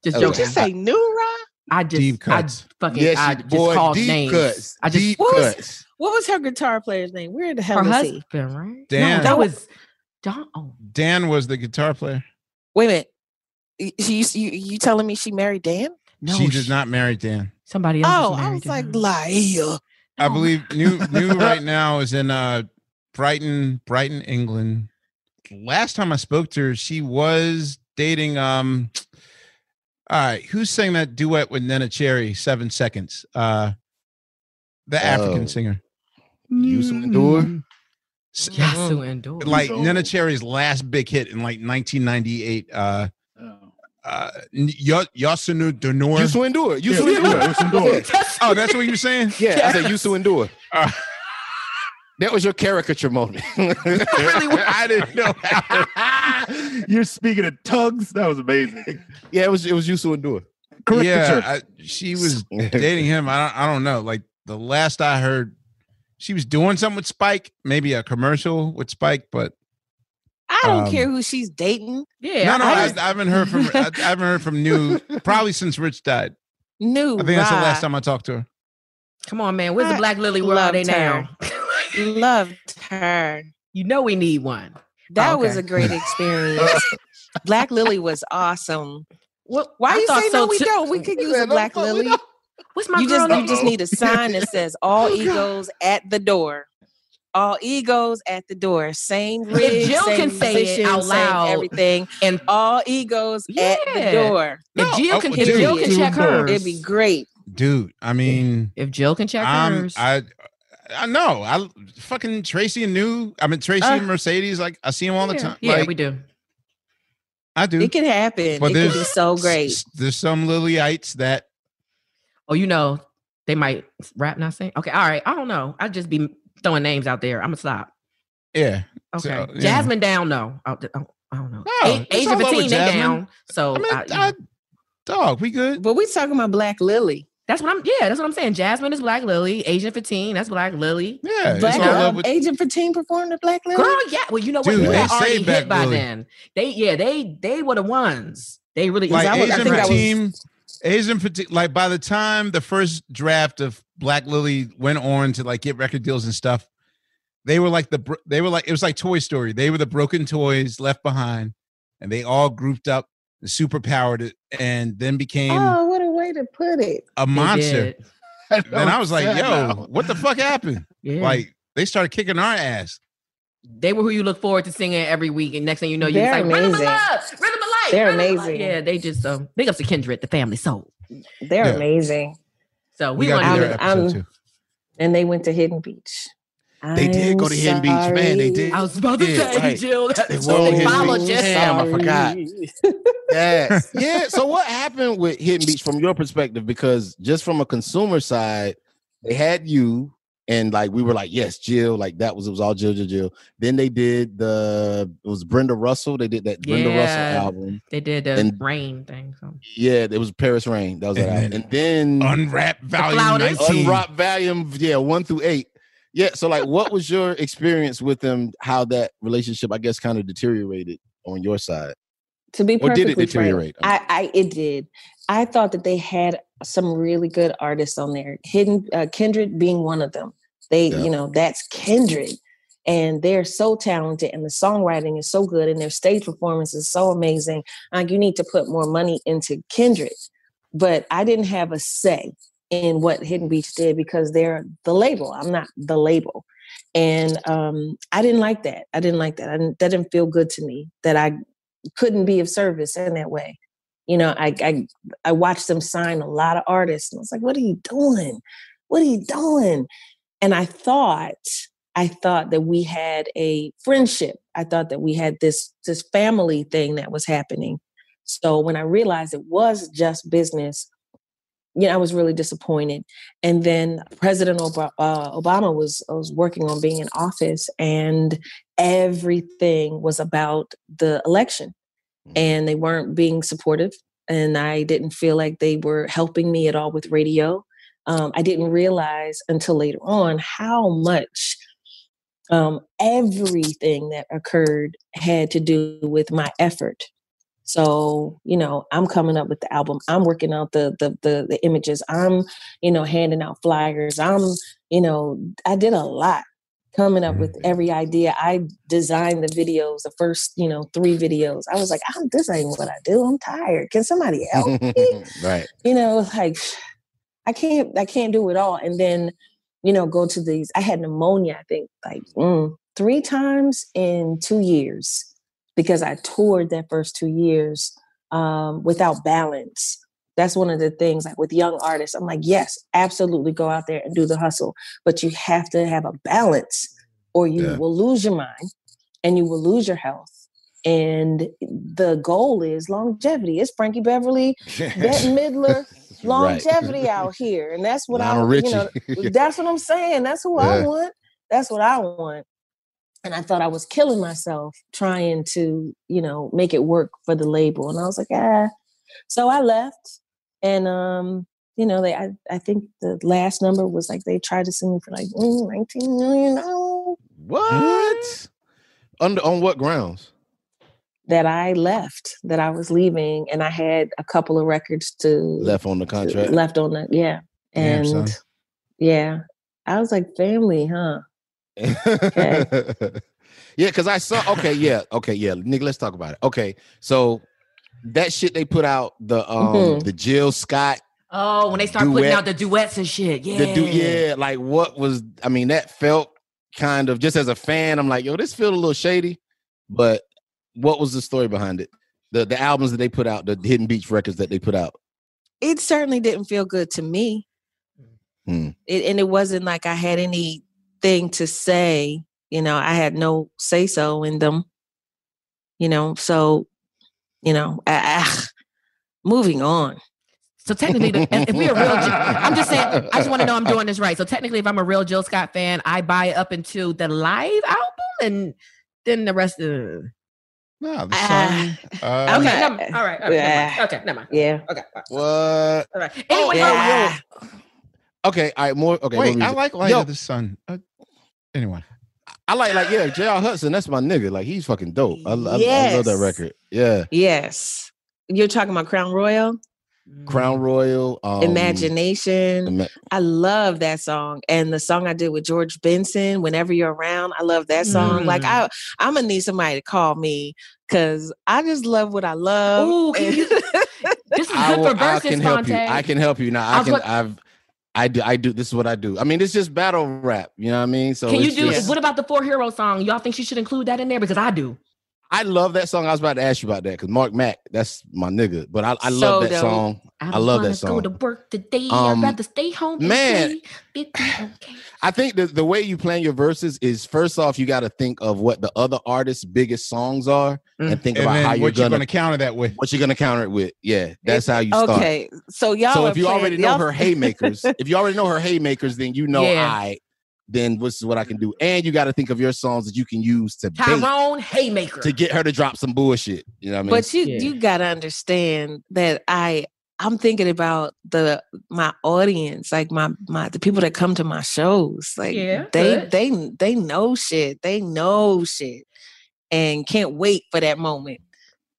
Just Oh, Did joking. you say new Rob? I just Deep I cuts. fucking Yes, I you- just boy, called deep names. cuts. I just deep What was- cuts. What was her guitar player's name? Where the hell her is he? husband, right? Dan. No, that was John. Oh, Dan was the guitar player. Wait a minute. You, you, you, you telling me she married Dan? no, she did not marry Dan. Somebody else. Oh, was I was to like, her. liar. I believe new new right now is in uh Brighton, Brighton, England. last time I spoke to her, she was dating. Um, all right, who sang that duet with Neneh Cherry? Seven seconds. Uh, the African Oh. singer. Youssou N'Dour? S- Yasu Endure. Like Neneh Cherry's last big hit in like 1998. Uh, uh, Y- Yasunu Denor. Youssou N'Dour. Yusuf Yeah, Endure. yeah, Yusuf Endure. Oh, that's what you're saying? Yeah, I said Youssou N'Dour. Uh, That was your caricature moment. I didn't know. You're speaking of tugs. That was amazing. yeah, it was it was Youssou N'Dour. yeah, I, she was dating him. I don't, I don't know. Like the last I heard, she was doing something with Spike, maybe a commercial with Spike, but I don't Um, care who she's dating. Yeah, no, no, I I, just- I haven't heard from. I, I haven't heard from New probably since Rich died. New. I think that's the last time I talked to her. Come on, man. Where's the Black Lily? Where are they loved her. now? Loved her. You know we need one. That Oh, was a great experience. Black Lily was awesome. What? Why I you say so no? We too. don't. We could use Yeah, a Black Lily. What's my You girl just name? you just need a sign that says all Oh, egos at the door. All egos at the door. Same rig, If Jill same can say it out loud everything. and All egos at the Yeah. door. If Jill oh, can, dude. if Jill can check Dude. hers, It'd be great. Dude, I mean, if Jill can check I'm, hers, I, I know. I fucking Tracy and New. I mean Tracy Uh, and Mercedes. Like I see them all the time. yeah, Like, we do. I do. It can happen. But it could be there's so great. s- There's some Lilyites that Oh, you know, they might rap not saying. Okay, all right. I don't know. I just be throwing names out there. I'm gonna stop. yeah. Okay, So, yeah. Jasmine down. No, I, I, I don't know. No, A- it's Asia all over 15, they down. So I mean, I- I, dog, we good. But we talking about Black Lily. That's what I'm. Yeah, that's what I'm saying. Jasmine is Black Lily. Asian 15, that's Black Lily. Yeah, it's Black all up with Agent 15 performed at Black Lily. Girl, yeah. Well, you know what? Dude, You they were already hit by Lily. then. They yeah, they they were the ones. They really like I was- I Asian think I was- team. Asian fatigue. Like by the time the first draft of Black Lily went on to like get record deals and stuff, they were like the bro- they were like it was like Toy Story. They were the broken toys left behind, and they all grouped up, super powered it, and then became Oh, what a way to put it. a monster. And I was like, "Yo, now. what the fuck happened?" Yeah. Like they started kicking our ass. they were who you look forward to singing every week, and next thing you know, you're They're just like rhythm of love, rhythm of life. They're rhythm life." amazing. Yeah, they just um big ups to Kindred, the family soul. They're Yeah. amazing. So We we, got want to to do their episode I'm- too. And they went to Hidden Beach. They did go to Hidden Beach, man. They did. I was about to Yeah, say, right. Jill. They That's so they Hidden followed Beach. Damn, I forgot. Yeah, yeah. So what happened with Hidden Beach from your perspective? Because just from a consumer side, they had you, and like we were like, yes, Jill. Like that was it was all Jill, Jill, Jill. Then they did the it was Brenda Russell. They did that Brenda Yeah. Russell album. They did the And- rain thing. So. Yeah, it was Paris Rain. That was that And album. then And then Unwrap volume Flautist. nineteen. Unrock Volume, yeah, one through eight. Yeah. So, like, what was your experience with them? How that relationship, I guess, kind of deteriorated on your side, to be or did it deteriorate? frank, I, I it did. I thought that they had some really good artists on there. Hidden uh, Kindred being one of them. They, Yeah. you know, that's Kindred, and they're so talented, and the songwriting is so good, and their stage performance is so amazing. Like you need to put more money into Kindred, but I didn't have a say in what Hidden Beach did because they're the label. I'm not the label. And um, I didn't like that. I didn't like that. I didn't, that didn't feel good to me that I couldn't be of service in that way. You know, I, I I watched them sign a lot of artists, and I was like, "What are you doing? What are you doing?" And I thought, I thought that we had a friendship. I thought that we had this this family thing that was happening. So when I realized it was just business, you know, I was really disappointed. And then President Ob- uh, Obama was was working on being in office, and everything was about the election, and they weren't being supportive. And I didn't feel like they were helping me at all with radio. Um, I didn't realize until later on how much um, everything that occurred had to do with my effort. So, you know, I'm coming up with the album. I'm working out the the the, the images. I'm, you know, handing out flyers. I'm, you know, I did a lot coming up with every idea. I designed the videos, the first, you know, three videos. I was like, I'm, this ain't what I do. I'm tired. Can somebody help me? right. you know, like I can't, I can't do it all. And then, you know, go to these. I had pneumonia. I think like mm, three times in two years. Because I toured that first two years um, without balance. That's one of the things, like with young artists, I'm like, yes, absolutely go out there and do the hustle, but you have to have a balance or you Yeah. will lose your mind and you will lose your health. And the goal is longevity. It's Frankie Beverly, Bette Midler, longevity out here. And that's what Lionel I, Richie. you know, that's what I'm saying. That's who I want. That's what I want. And I thought I was killing myself trying to, you know, make it work for the label. And I was like, ah. So I left. And um, you know, they I, I think the last number was like they tried to sue me for like mm, 19 million dollars What? Under on what grounds? that I left, that I was leaving, and I had a couple of records to Left on the contract. left on the yeah. And yeah. I was like, family, huh? yeah, because I saw. Okay, yeah, okay, yeah. Nigga, let's talk about it. Okay, so that shit they put out the um Mhm. the Jill Scott Oh, when they start putting out the duets and shit. Yeah. the du- yeah like what was I mean that felt kind of just as a fan I'm like yo this felt a little shady, but what was the story behind it? The the albums that they put out, the Hidden Beach records that they put out. It certainly didn't feel good to me. Hmm. It, and it wasn't like I had anything to say. You know, I had no say so in them. You know, so you know, ah, moving on. So technically, if we're real, I'm just saying. I just want to know I'm doing this right. So technically, if I'm a real Jill Scott fan, I buy up into the live album, and then the rest of. No, the Ah, song. uh, Okay, Okay. never, all right, okay, never Yeah. mind. okay, never mind. Yeah. Okay, all What? all right. Anyway, Oh, yeah. Yo, yo. Okay, all right, more. Okay, Wait, I music. like Light Yo, of the Sun. Uh, anyway, I like like yeah, J.R. Hutson. That's my nigga. Like he's fucking dope. I, I- I love that record. Yeah, Yes. You're talking about Crown Royal? Crown Royal. Um, Imagination. Ima- I love that song. And the song I did with George Benson, Whenever You're Around, I love that song. Like Mm. I I'm gonna need somebody to call me because I just love what I love. Ooh, can you- This is I, good will, for I verses, can help you. I can help you now. I I can. what- I've. I do. I do. This is what I do. I mean, it's just battle rap. You know what I mean? So Can you do? just- What about the Four Hero song? Y'all think she should include that in there? Because I do. I love that song. I was about to ask you about that because Mark Mac, that's my nigga. But I, I love that dope. song. I don't love wanna that song. Go to work today. Um, I'd rather stay home. man. play. It be okay. I think the, the way you plan your verses is first off, you got to think of what the other artist's biggest songs are and think and about how what you're you're gonna, going to counter that with? what you're gonna counter it with. Yeah, that's how you start. okay. So y'all so if you playing- already know y'all- her haymakers, if you already know her haymakers, then you know Yeah. I. Then this is what I can do, and you got to think of your songs that you can use to Tyrone Haymaker. to get her to drop some bullshit. You know what I mean? but you Yeah. you gotta understand that I I'm thinking about the my audience, like my my the people that come to my shows. Like Yeah, they good. they they know shit. They know shit. And can't wait for that moment.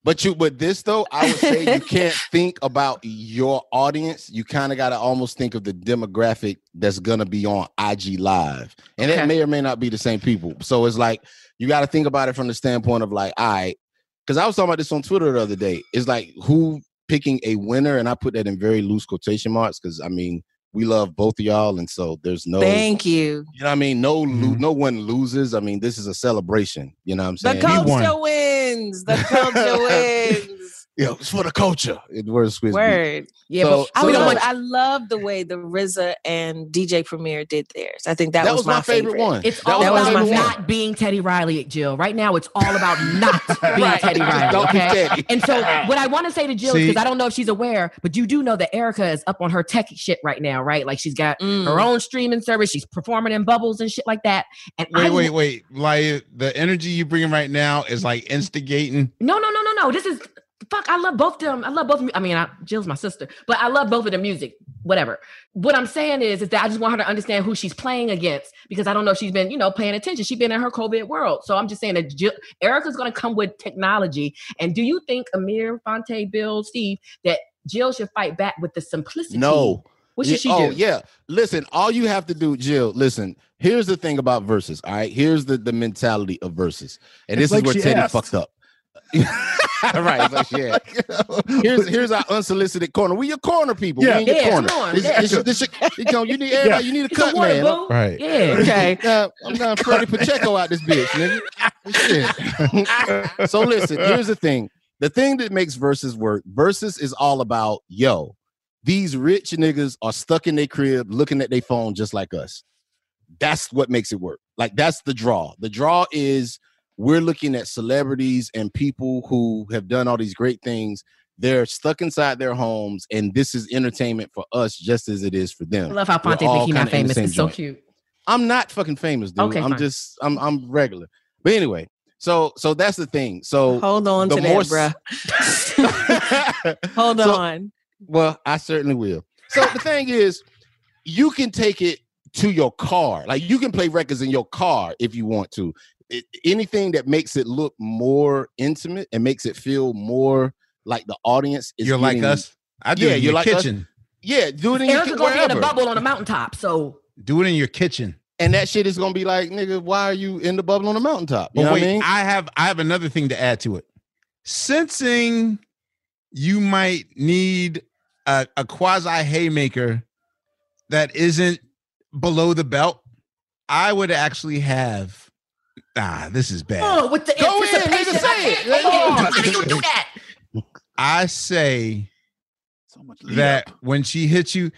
But you, but this though, I would say you can't think about your audience. You kind of got to almost think of the demographic that's gonna be on IG Live, and Okay. it may or may not be the same people. So it's like you got to think about it from the standpoint of like, all right, because I was talking about this on Twitter the other day. It's like who picking a winner, and I put that in very loose quotation marks because I mean we love both of y'all, and so there's no, Thank you. you know, what I mean, no, lo- Mhm. no one loses. I mean, this is a celebration. You know what I'm The saying? won. culture wins. The culture wins. Yo, it's for the culture. It words Swizz Beatz. Word. yeah, So- but I so we don't love, want I love the way the RZA and DJ Premier did theirs. I think that, That, was, my favorite, one. It's that all was my was about my favorite favorite. not being Teddy Riley, at Jill. Right now, it's all about not being Right. Teddy Riley. don't be Okay. Teddy. And so, what I want to say to Jill, See- because I don't know if she's aware, but you do know that Erica is up on her tech shit right now, right? Like she's got Mm. her own streaming service. She's performing in bubbles and shit like that. And I Wait, wait, wait. Like the energy you bringing right now is like instigating. No, no, no, no, no. This is fuck. I love both of them. I love both. mu- I mean, I, Jill's my sister, but I love both of the music. Whatever. What I'm saying is, is that I just want her to understand who she's playing against because I don't know if she's been, you know, paying attention. She's been in her COVID world, so I'm just saying that Jill, Erica's going to come with technology. And do you think Ahmir, Phonte, Bill, Steve, that Jill should fight back with the simplicity? No. What should Yeah, she oh, do? yeah. Listen, all you have to do, Jill, listen, here's the thing about verses. All right. Here's the, the mentality of verses. And It's this like is where Teddy asked. fucked up. right, but yeah. Here's here's our unsolicited corner. We your corner people. Yeah. we in your Yeah, corner. come on, This- yeah. this- this- this- you know, you need everybody. You need a cut man. boo. Right. Yeah. Okay, uh, I'm done. Ferdie Pacheco out this bitch, nigga. So listen, here's the thing. The thing that makes verses work, verses is all about yo. These rich niggas are stuck in their crib looking at their phone just like us. That's what makes it work. Like that's the draw. The draw is we're looking at celebrities and people who have done all these great things. They're stuck inside their homes, and this is entertainment for us just as it is for them. I love how Phonte think he's not kinda in the famous. It's so cute. I'm not fucking famous, dude. Okay, I'm fine. just I'm I'm regular. But anyway, so so that's the thing. So Hold on to more that, s- bruh. Hold So- on. well, I certainly will. So the thing is, you can take it to your car. Like you can play records in your car if you want to. It- anything that makes it look more intimate and makes it feel more like the audience is You're like us. I do Yeah, it in you're your like us. kitchen. Yeah, do it in your Erica ki- gonna be in a bubble on a mountaintop. So Do it in your kitchen. And that shit is gonna be like, nigga, why are you in the bubble on the mountaintop? You But know wait, what I mean? I have I have another thing to add to it. Sensing you might need a, a quasi haymaker that isn't below the belt, I would actually have. Ah, this is bad. oh, with the Go in, anticipation. nigga, say it. I How do you do that? I say So much that up. when she hits you,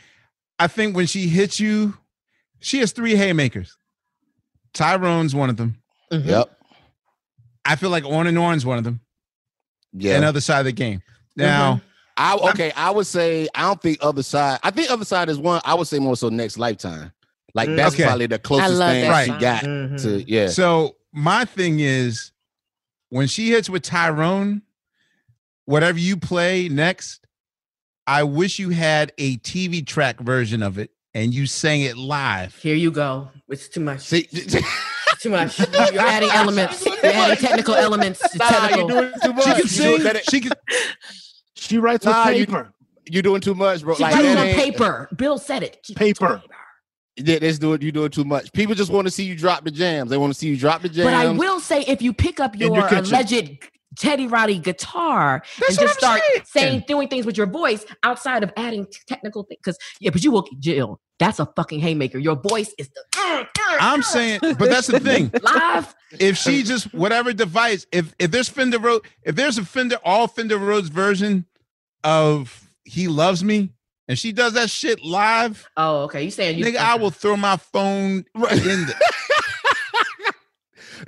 I think when she hits you, she has three haymakers. Tyrone's one of them. Yep. I feel like On and On's one of them. Yeah. Another side of the game. Now, I okay, I would say I don't think other side. I think other side is one. I would say more so next lifetime. Like that's Okay. probably the closest love thing that she song. got Mhm. to yeah. So my thing is when she hits with Tyrone, whatever you play next, I wish you had a TV track version of it and you sang it live. Here you go. It's too much. See, Too much. You're adding elements. You're adding technical elements. to nah, you technical. doing too much. She can sing. She can. She writes Nah, with you- paper. you are doing too much, bro. She Like writes on paper. Bill said it. She- Paper. Yeah, that's doing you doing too much. People just want to see you drop the jams. They want to see you drop the jams. But I will say, if you pick up your, your alleged Teddy Roddy guitar That's and what just I'm start saying. saying, doing things with your voice outside of adding t- technical things, because yeah, but you will, Jill. That's a fucking haymaker. Your voice is the. I'm saying, but that's the thing. live. If she just whatever device, if if there's Fender Rhodes, if there's a Fender all Fender Rhodes version of "He Loves Me," and she does that shit live, Oh, okay. You saying you? nigga, I will throw my phone Right. in. The,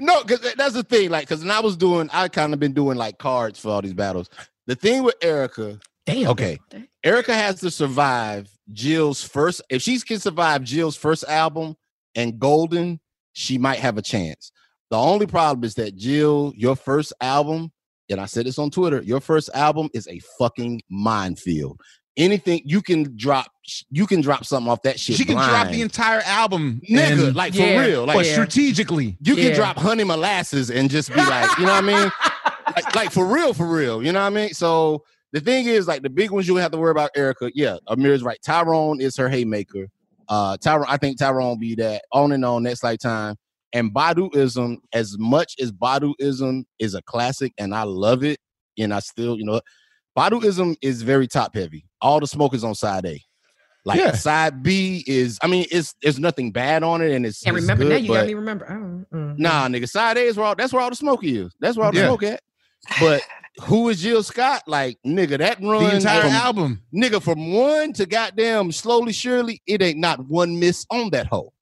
No, because that's the thing. Like, because when I was doing, I kind of been doing like cards for all these battles. The thing with Erica, Damn. Okay. Erica has to survive Jill's first. If she can survive Jill's first album and Golden, she might have a chance. The only problem is that Jill, your first album, and I said this on Twitter, your first album is a fucking minefield. Anything you can drop, you can drop something off that shit. she can drop the entire album, nigga, and- like Yeah. for real, like Yeah. strategically. you can drop honey molasses and just be like, you know what I mean? Like, like for real, for real. You know what I mean? So the thing is, like the big ones you have to worry about Erica. Yeah, Ahmir's right. Tyrone is her haymaker. Uh Tyrone, I think Tyrone will be that on and on next lifetime. And Baduizm, as much as Baduizm is a classic and I love it, and I still, you know, Baduizm is very top heavy. All the smoke is on side A. Like Yeah. side B is, I mean, it's there's nothing bad on it, and it's Can't it's remember now. You got but- me remember. Oh, mm. Nah, nigga, side A is where all, that's where all the smoke is. That's where all the Yeah. smoke at. But who is Jill Scott? Like, nigga, that run The entire from, album. nigga from one to goddamn slowly surely, it ain't not one miss on that hoe.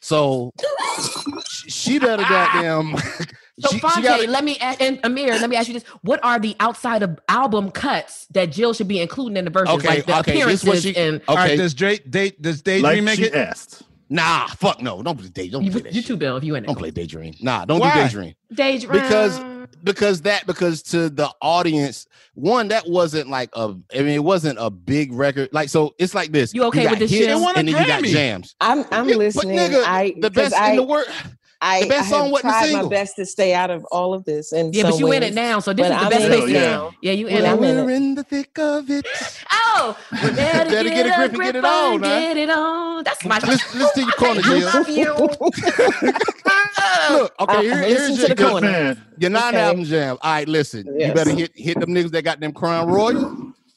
So she better goddamn. So she, she Phonte, gotta- let me a- and Ahmir, let me ask you this: What are the outside of album cuts that Jill should be including in the versions, Okay, like the okay, this what appearances she- and All right, okay, does Dre, date, does Daydream Like make it? asked. nah, fuck no, don't play day, don't you, play that you shit. too, Bill, if you in it. Don't play daydream. Nah, don't Why? do daydream. Daydream. Because- because that because to the audience one that wasn't like a i mean it wasn't a big record like so it's like this You okay got with this hits shit? They won and then you got Grammy. jams I'm I'm Yeah, but listening. nigga, I the 'cause best I, in the world I, the best I song have wasn't tried my best to stay out of all of this. And yeah, but you in it now, so this but is the I'm best in place. it now. Yeah, you in Well, I'm it. in we're in the thick of it Oh, better, Better get, get a grip and get it on, huh? Get it on. That's my. listen, listen to your corner I Jill. love you. Look, okay, here, here's your the good man. Your non-album jam. All right, listen. You better hit hit them niggas that got them Crown Royal.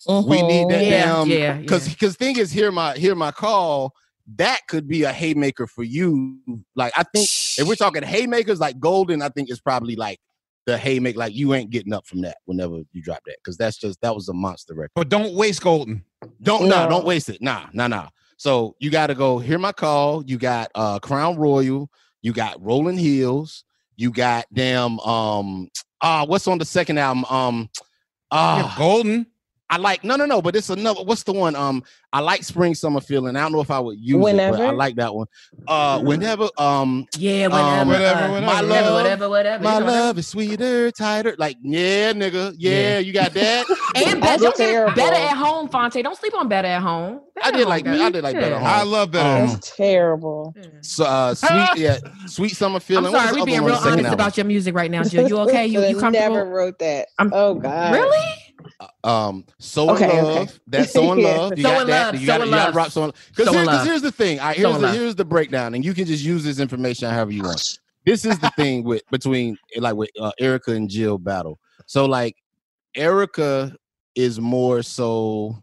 We need Mhm. that Yeah, damn yeah, because because thing is hear my hear my call. That could be a haymaker for you. Like I think if we're talking haymakers, like Golden, I think is probably like the haymaker. Like you ain't getting up from that whenever you drop that because that's just that was a monster record. But don't waste Golden. Don't nah, No. don't waste it. Nah, nah, nah. So you got to go. Hear my call. You got uh Crown Royal. You got Rolling Hills. You got damn um ah what's on the second album um ah Golden. I like no no no but it's another what's the one um I like Spring Summer Feeling. I don't know if I would use it, but I like that one. Uh whenever um Yeah, Um, whatever. whatever, uh, whatever. My whatever, love, whatever, whatever. my You whatever. love is sweeter, tighter. Like yeah, nigga, yeah, Yeah. you got that. And That's better, don't get better at home, Phonte. Don't sleep on better at home. I did at like home, that. I did like Better at Home. I love better. Um, That's terrible. So uh, sweet, yeah, sweet summer feeling. I'm sorry, we being real honest about your music right now, Jill. You okay? You you Could've comfortable? Never wrote that. I'm- oh God. Really? Um so Okay, in okay. love that's so in love you So got in that love, you so got in you love. rock so because So in here's, love. here's the thing all right So here's in the, here's the breakdown and you can just use this information however you want. This is the thing with between like with uh, erica and jill battle. So like erica is more so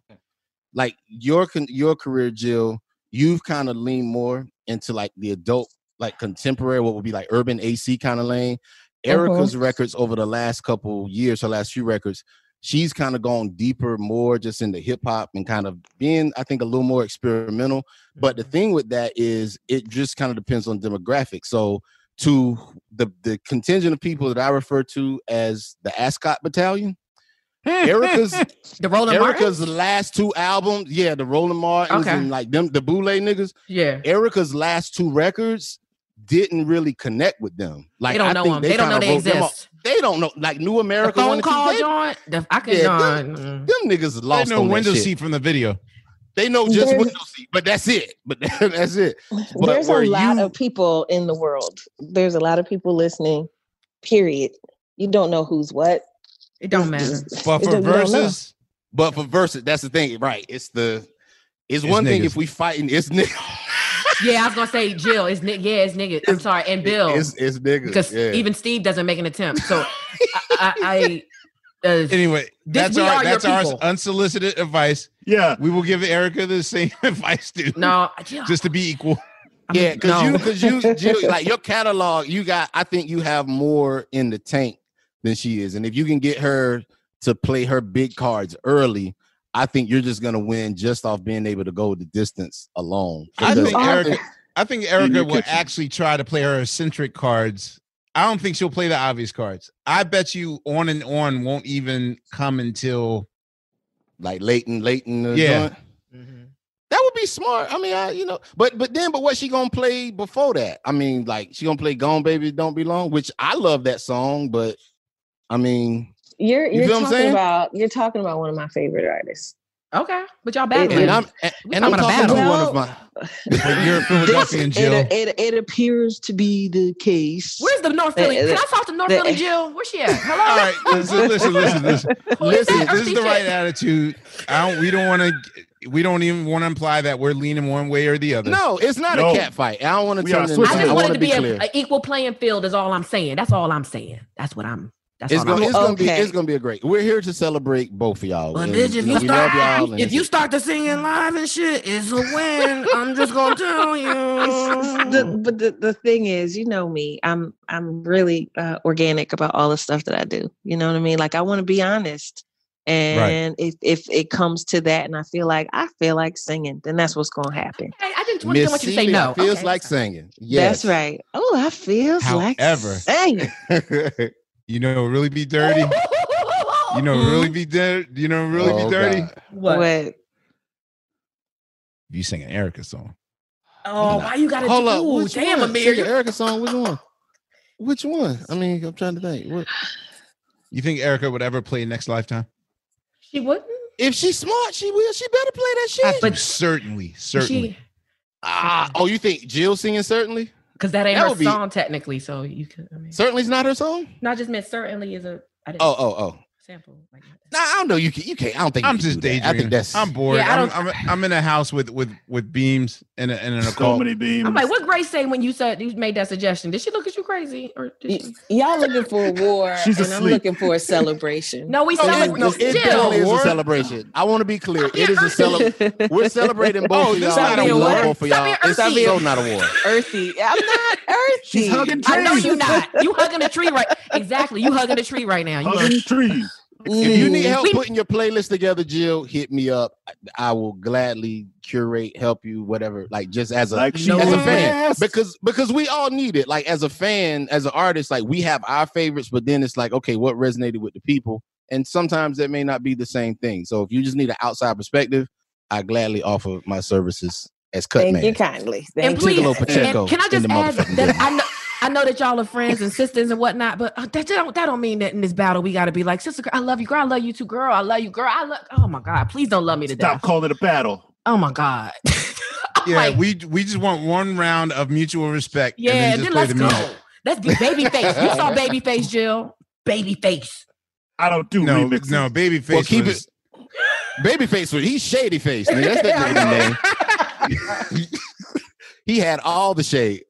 like your your career jill you've kind of leaned more into like the adult like contemporary what would be like urban ac kind of lane. Erica's records over the last couple years her last few records she's kind of gone deeper more just into hip hop and kind of being i think a little more experimental but the mm-hmm. thing with that is it just kind of depends on demographics so to the the contingent of people that i refer to as the ascot battalion erica's The Roland erica's Martin? last two albums yeah the roland martins Okay. and like them the boule niggas Yeah. erica's last two records didn't really connect with them like They don't I know think them. They don't know they wrote them off. exist. they don't know like new The america phone one and two, call they- joint. The, I can Yeah, join. them, mm. them niggas They lost know on window that shit. seat from the video. They know just There's- window seat, but that's it. But that's it. But There's a lot you- of people in the world. There's a lot of people listening. Period. You don't know who's what. It don't matter. But for don't- you don't know. verses, But for verses, that's the thing, right? It's the it's, It's one thing if we fighting. It's niggas. Yeah, I was gonna say Jill. It's ni- yeah, it's nigga. I'm sorry, and Bill. It's it's niggas. because yeah. even Steve doesn't make an attempt. So I, I, I uh, anyway, This- that's our that's our people. unsolicited advice. Yeah. We will give Erica the same advice too. no, Jill, Just to be equal. I mean, yeah, because no. you because you Jill, like your catalog, you got. I think you have more in the tank than she is, and if you can get her to play her big cards early. I think you're just gonna win just off being able to go the distance alone. I think Erica. I think Erica will kitchen. actually try to play her eccentric cards. I don't think she'll play the obvious cards. I bet you on and on won't even come until like Leighton, Leighton, the Yeah. joint. Mhm. That would be smart. I mean, I you know, but but then, but what she gonna play before that? I mean, like she gonna play "Gone Baby Don't Be Long," which I love that song, but I mean, You're You you're feel talking saying? about you're talking about one of my favorite artists. okay, but y'all It- battling. and I'm and, We and I'm talking talking to battle. one of my. you're Philadelphia Jill. It, it, it appears to be the case. Where's the North Philly? The- Can I talk to North the- Philly Jill? Where's she at? Hello. All right, listen, listen, listen, listen. Listen, that this is the right attitude. I don't. We don't want to. We don't even want to imply that we're leaning one way or the other. No, it's not No. a cat fight. I don't want to We turn it I just I wanted want to be clear. an equal playing field. Is all I'm saying. That's all I'm saying. That's what I'm. That's It's gonna, it's gonna be it's gonna be a great. We're here to celebrate both of y'all. But and, bitch, if you know, you start, y'all. and if you start to singing live and shit, it's a win. I'm just gonna tell the, you. but the, the thing is, you know me, I'm I'm really uh, organic about all the stuff that I do. You know what I mean? Like I want to be honest. And if if it comes to that, and I feel like I feel like singing, then that's what's gonna happen. Hey, I didn't want, Miss want you to say Celia no. feels Okay, like that's singing. Yes, That's right. Oh, I feels like However- singing. You know, really be dirty. You know, really be dirty. You know, really Oh, be dirty. God. What? What? You sing an Erica song. Oh, why you gotta Hold do? up. Ooh, Which damn, one? Ahmir. Sing Erica song. Which one? Which one? I mean, I'm trying to think. What? You think Erica would ever play Next Lifetime? She wouldn't. If she's smart, she will. She better play that shit. I, but certainly, certainly. She, ah, oh, you think Jill singing certainly? Because that ain't That her would be- song technically. So you could. I mean, Certainly's not her song. not just meant certainly is a. I didn't. Oh, oh, oh. Sample. Like Nah, I don't know. You can. You can't. I don't think. I'm you just daydreaming. I think that's. I'm bored. Yeah, I I'm, don't- I'm, I'm in a house with with with beams and a, and an So occult. many beams. I'm like, what Grace say when you said you made that suggestion? Did she look at you crazy or did Y- she? Y'all looking for a war, She's and I'm looking for a celebration. No, we No, it, celebrate. no, it Jill. definitely is a celebration. I want to be clear. It is a celebration. We're celebrating oh, both Oh, of y'all. not a war. both of Stop y'all. It's so not a war. earthy. I'm not earthy. She's hugging I know trees. you not. You hugging a tree right. Exactly. You hugging a tree right now. You Hugging trees. If you need Mm. help We- putting your playlist together, Jill, hit me up. I, I will gladly curate, help you, whatever. Like just as a Like as a fan, because because we all need it. Like as a fan, as an artist, like we have our favorites, but then it's like, okay, what resonated with the people, and sometimes that may not be the same thing. So if you just need an outside perspective, I gladly offer my services as cut Thank man. you kindly. and Thank please, you. Gigolo Pacheco and can I just add that. I know I know that y'all are friends and sisters and whatnot, but uh, that don't that don't mean that in this battle we got to be like sister. Girl, I love you, girl. I love you too, girl. I love you, girl. I love. Oh my god, please don't love me to Stop death. calling it a battle. Oh my god. Yeah, like, we we just want one round of mutual respect. yeah. and Then, then play let's the go. music. Let's be babyface. You saw babyface, Jill. Babyface. I don't do No, remixes. no, babyface. Well, keep was- Babyface, was- he's shady face. Man. That's that name. he had all the shade.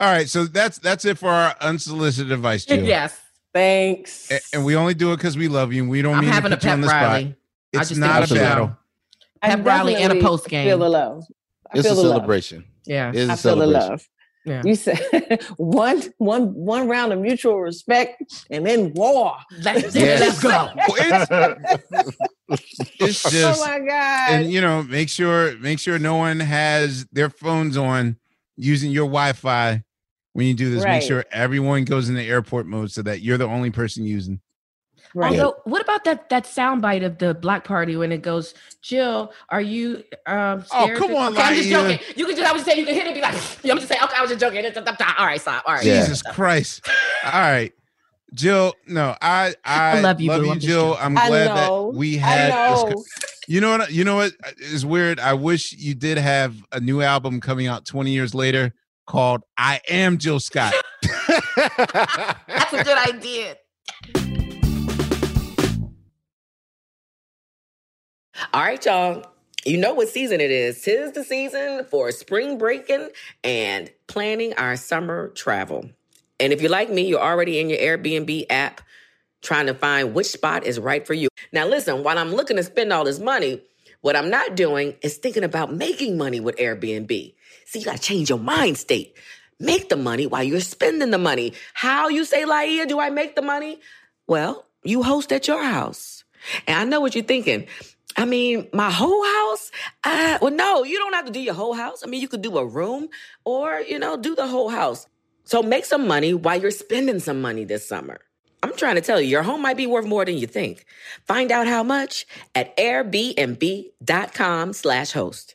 All right, so that's that's it for our unsolicited advice, Jill. yes. Thanks. A- And we only do it because we love you, and we don't I'm mean having to a put you on the spot. rally. I It's just not a think we should. battle. I Pep rally and a definitely post game. Feel the love. I It's feel a the love. celebration. Yeah. It's a I feel the celebration. love. Yeah. You said one, one, one round of mutual respect, and then war. Let's, Yes. let's go. It's oh just, oh my god! and you know, make sure make sure no one has their phones on using your Wi-Fi when you do this. Right. Make sure everyone goes in the airport mode so that you're the only person using. right. Although, what about that that soundbite of the black party when it goes, Jill, are you um Oh, scared come on, okay, I'm just joking. You can just I was just saying you can hit it and be like, I'm just saying, okay, I was just joking. All right, stop. All right. Yeah. Jesus Christ! All right, Jill. No, I I, I love you, boo. I'm just Jill. joking. I'm glad that we I had. This, you know what? You know what uh, is weird? I wish you did have a new album coming out 20 years later called "I Am Jill Scott." That's a good idea. All right, y'all. You know what season it is. Tis the season for spring breaking and planning our summer travel. And if you're like me, you're already in your Airbnb app trying to find which spot is right for you. Now, listen, while I'm looking to spend all this money, what I'm not doing is thinking about making money with Airbnb. See, you got to change your mind state. Make the money while you're spending the money. How you say, Laiya, do I make the money? Well, you host at your house. And I know what you're thinking. I mean, my whole house? Uh, well, no, you don't have to do your whole house. I mean, you could do a room or, you know, do the whole house. So make some money while you're spending some money this summer. I'm trying to tell you, your home might be worth more than you think. Find out how much at airbnb.com slash host.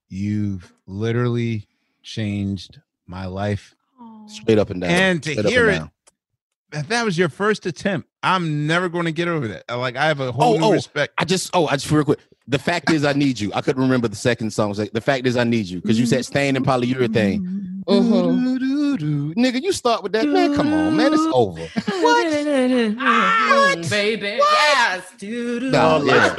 you've literally changed my life. Straight up and down. And to Straight hear and it, down. that that was your first attempt I'm never going to get over that. Like I have a whole Oh, new oh, respect. I just oh, I just real quick. The fact is, I need you. I couldn't remember the second song. Like, the fact is, I need you because you said stain and polyurethane. Mhm. Doo-doo-doo. Nigga, you start with that, man. Come on, man. It's over. what? what? Baby. Yes. Doo-doo. Yeah.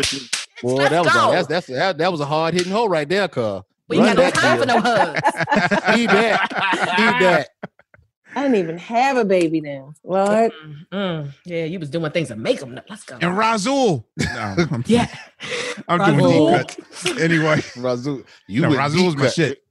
Boy, Let's that was go. a, that's that's that, that was a hard hitting hole right there, cuz. We ain't got no Run that time for no hugs. Need that. Need that. I didn't even have a baby then. Lord. Mm, yeah, you was doing things to make them. Let's go. And Rasool. No, I'm, Yeah. I'm doing Rasool. deep cuts. Anyway, Rasool, you no, Rasool's my shit.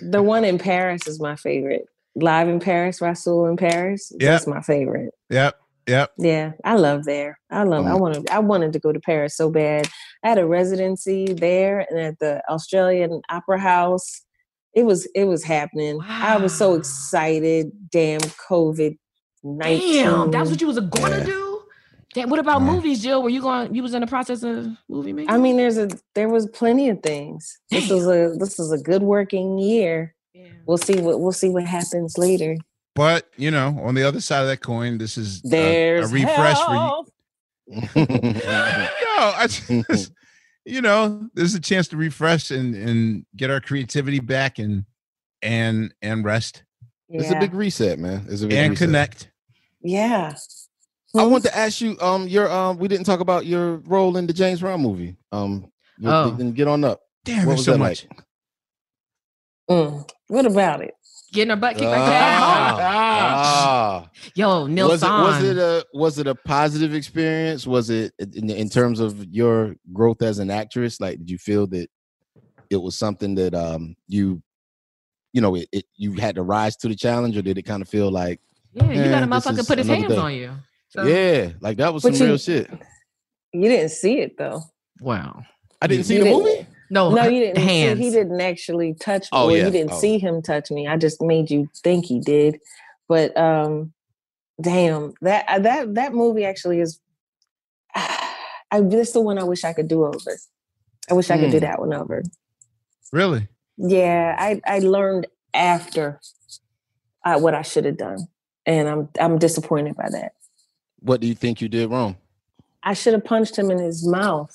The one in Paris is my favorite. Live in Paris, Rasool in Paris. That's my favorite. Yep. Yep. Yeah, I love there. I love. I Mm. wanted. I wanted to go to Paris so bad. I had a residency there and at the Australian Opera House. It was. It was happening. I was so excited. Damn COVID nineteen. Damn, that's what you was going to Yeah. do. Damn, what about Yeah. movies, Jill? Were you going? You was in the process of movie making? I mean, there's a. There was plenty of things. This was a. This is a good working year. Yeah. We'll see what. We'll see what happens later. But you know, on the other side of that coin, this is a- There's a, refresh for you. No, I just, you know, there's a chance to refresh and and get our creativity back and and and rest It's a big reset, man. It's a big and reset. connect. Yeah. I want to ask you, um, your um, we didn't talk about your role in the James Brown movie. Um, you- Oh. then get on up. Damn, What was so that much. like? Mm. What about it? Getting her butt kicked like that. ah. Yo, Neil was it was it a was it a positive experience? Was it in, in terms of your growth as an actress? Like, did you feel that it was something that um you you know it, it you had to rise to the challenge, or did it kind of feel like yeah, you got a motherfucker put his hands day? on you. So, yeah, like that was But some you- real shit. You didn't see it though. Wow. I didn't see You the didn't- movie. No, no, you didn't. the See, he didn't actually touch me. Oh, yeah. you didn't Oh. see him touch me. I just made you think he did. But um, damn, that uh, that that movie actually is. I this is the one I wish I could do over. I wish I could do Hmm. that one over. Really? Yeah, I I learned after uh, what I should have done, and I'm I'm disappointed by that. What do you think you did wrong? I should have punched him in his mouth.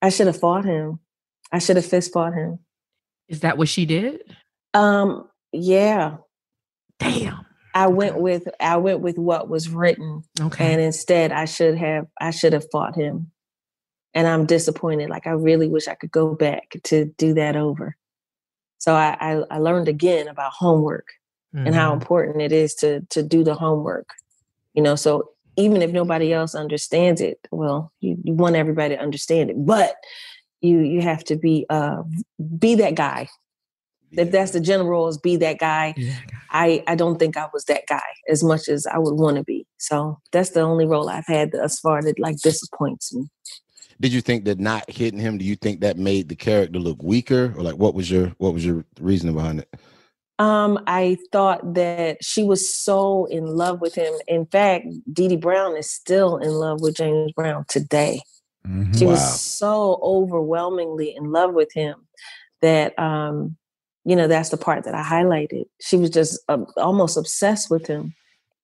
I should have fought him. I should have fist fought him. Is that what she did? Um, yeah. Damn. I went with I went with what was written, Okay. and instead I should have I should have fought him, and I'm disappointed. Like I really wish I could go back to do that over. So I I, I learned again about homework and how Mhm. important it is to to do the homework. You know, so even if nobody else understands it, well, you, you want everybody to understand it, but you you have to be uh be that guy. If that's the general rule is be that guy. Yeah. I I don't think I was that guy as much as I would want to be. So that's the only role I've had thus far that like disappoints me. Did you think that not hitting him? Do you think that made the character look weaker, or like what was your what was your reasoning behind it? Um, I thought that she was so in love with him. In fact, Dee Dee Brown is still in love with James Brown today. Mhm. She Wow. was so overwhelmingly in love with him that um, you know, that's the part that I highlighted. She was just uh, almost obsessed with him.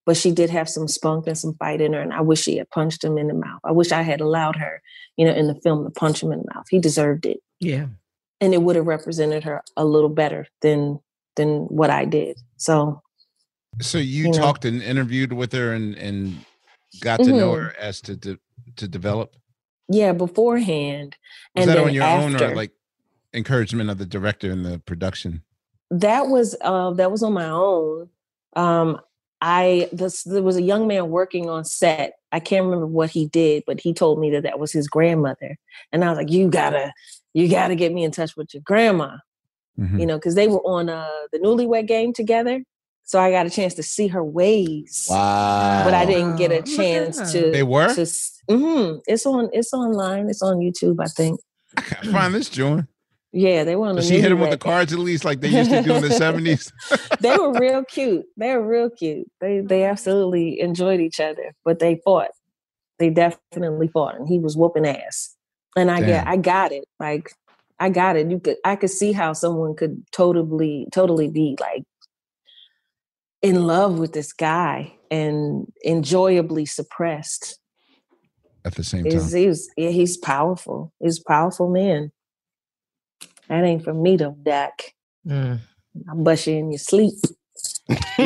But she did have some spunk and some fight in her, and I wish she had punched him in the mouth. I wish I had allowed her, you know, in the film to punch him in the mouth. He deserved it. Yeah. and it would have represented her a little better than than what I did. So So you, You know. talked and interviewed with her and and got to know Mhm. her as to to, to develop. Yeah, beforehand, Was and that on your after, own or like encouragement of the director and the production? that was uh that was on my own. Um, I this there was a young man working on set. I can't remember what he did, but he told me that that was his grandmother, and I was like, "You gotta, you gotta get me in touch with your grandma." Mhm. you know, because they were on uh, the newlywed game together. So I got a chance to see her ways. Wow. But I didn't get a chance that. to. They were? To, hmm It's on. It's online. It's on YouTube. I think. I can't find this joint. Yeah, they were on. So the she hit him with the cards at least, like they used to do in the seventies. they were real cute. They were real cute. They they absolutely enjoyed each other, but they fought. They definitely fought, and he was whooping ass. And I get, Damn. I got it. Like I got it. You could, I could see how someone could totally, totally be like in love with this guy and enjoyably suppressed at the same time. he's yeah, he's powerful. He's a powerful man. That ain't for me though, Dak. Mm. I'll bust you in your sleep.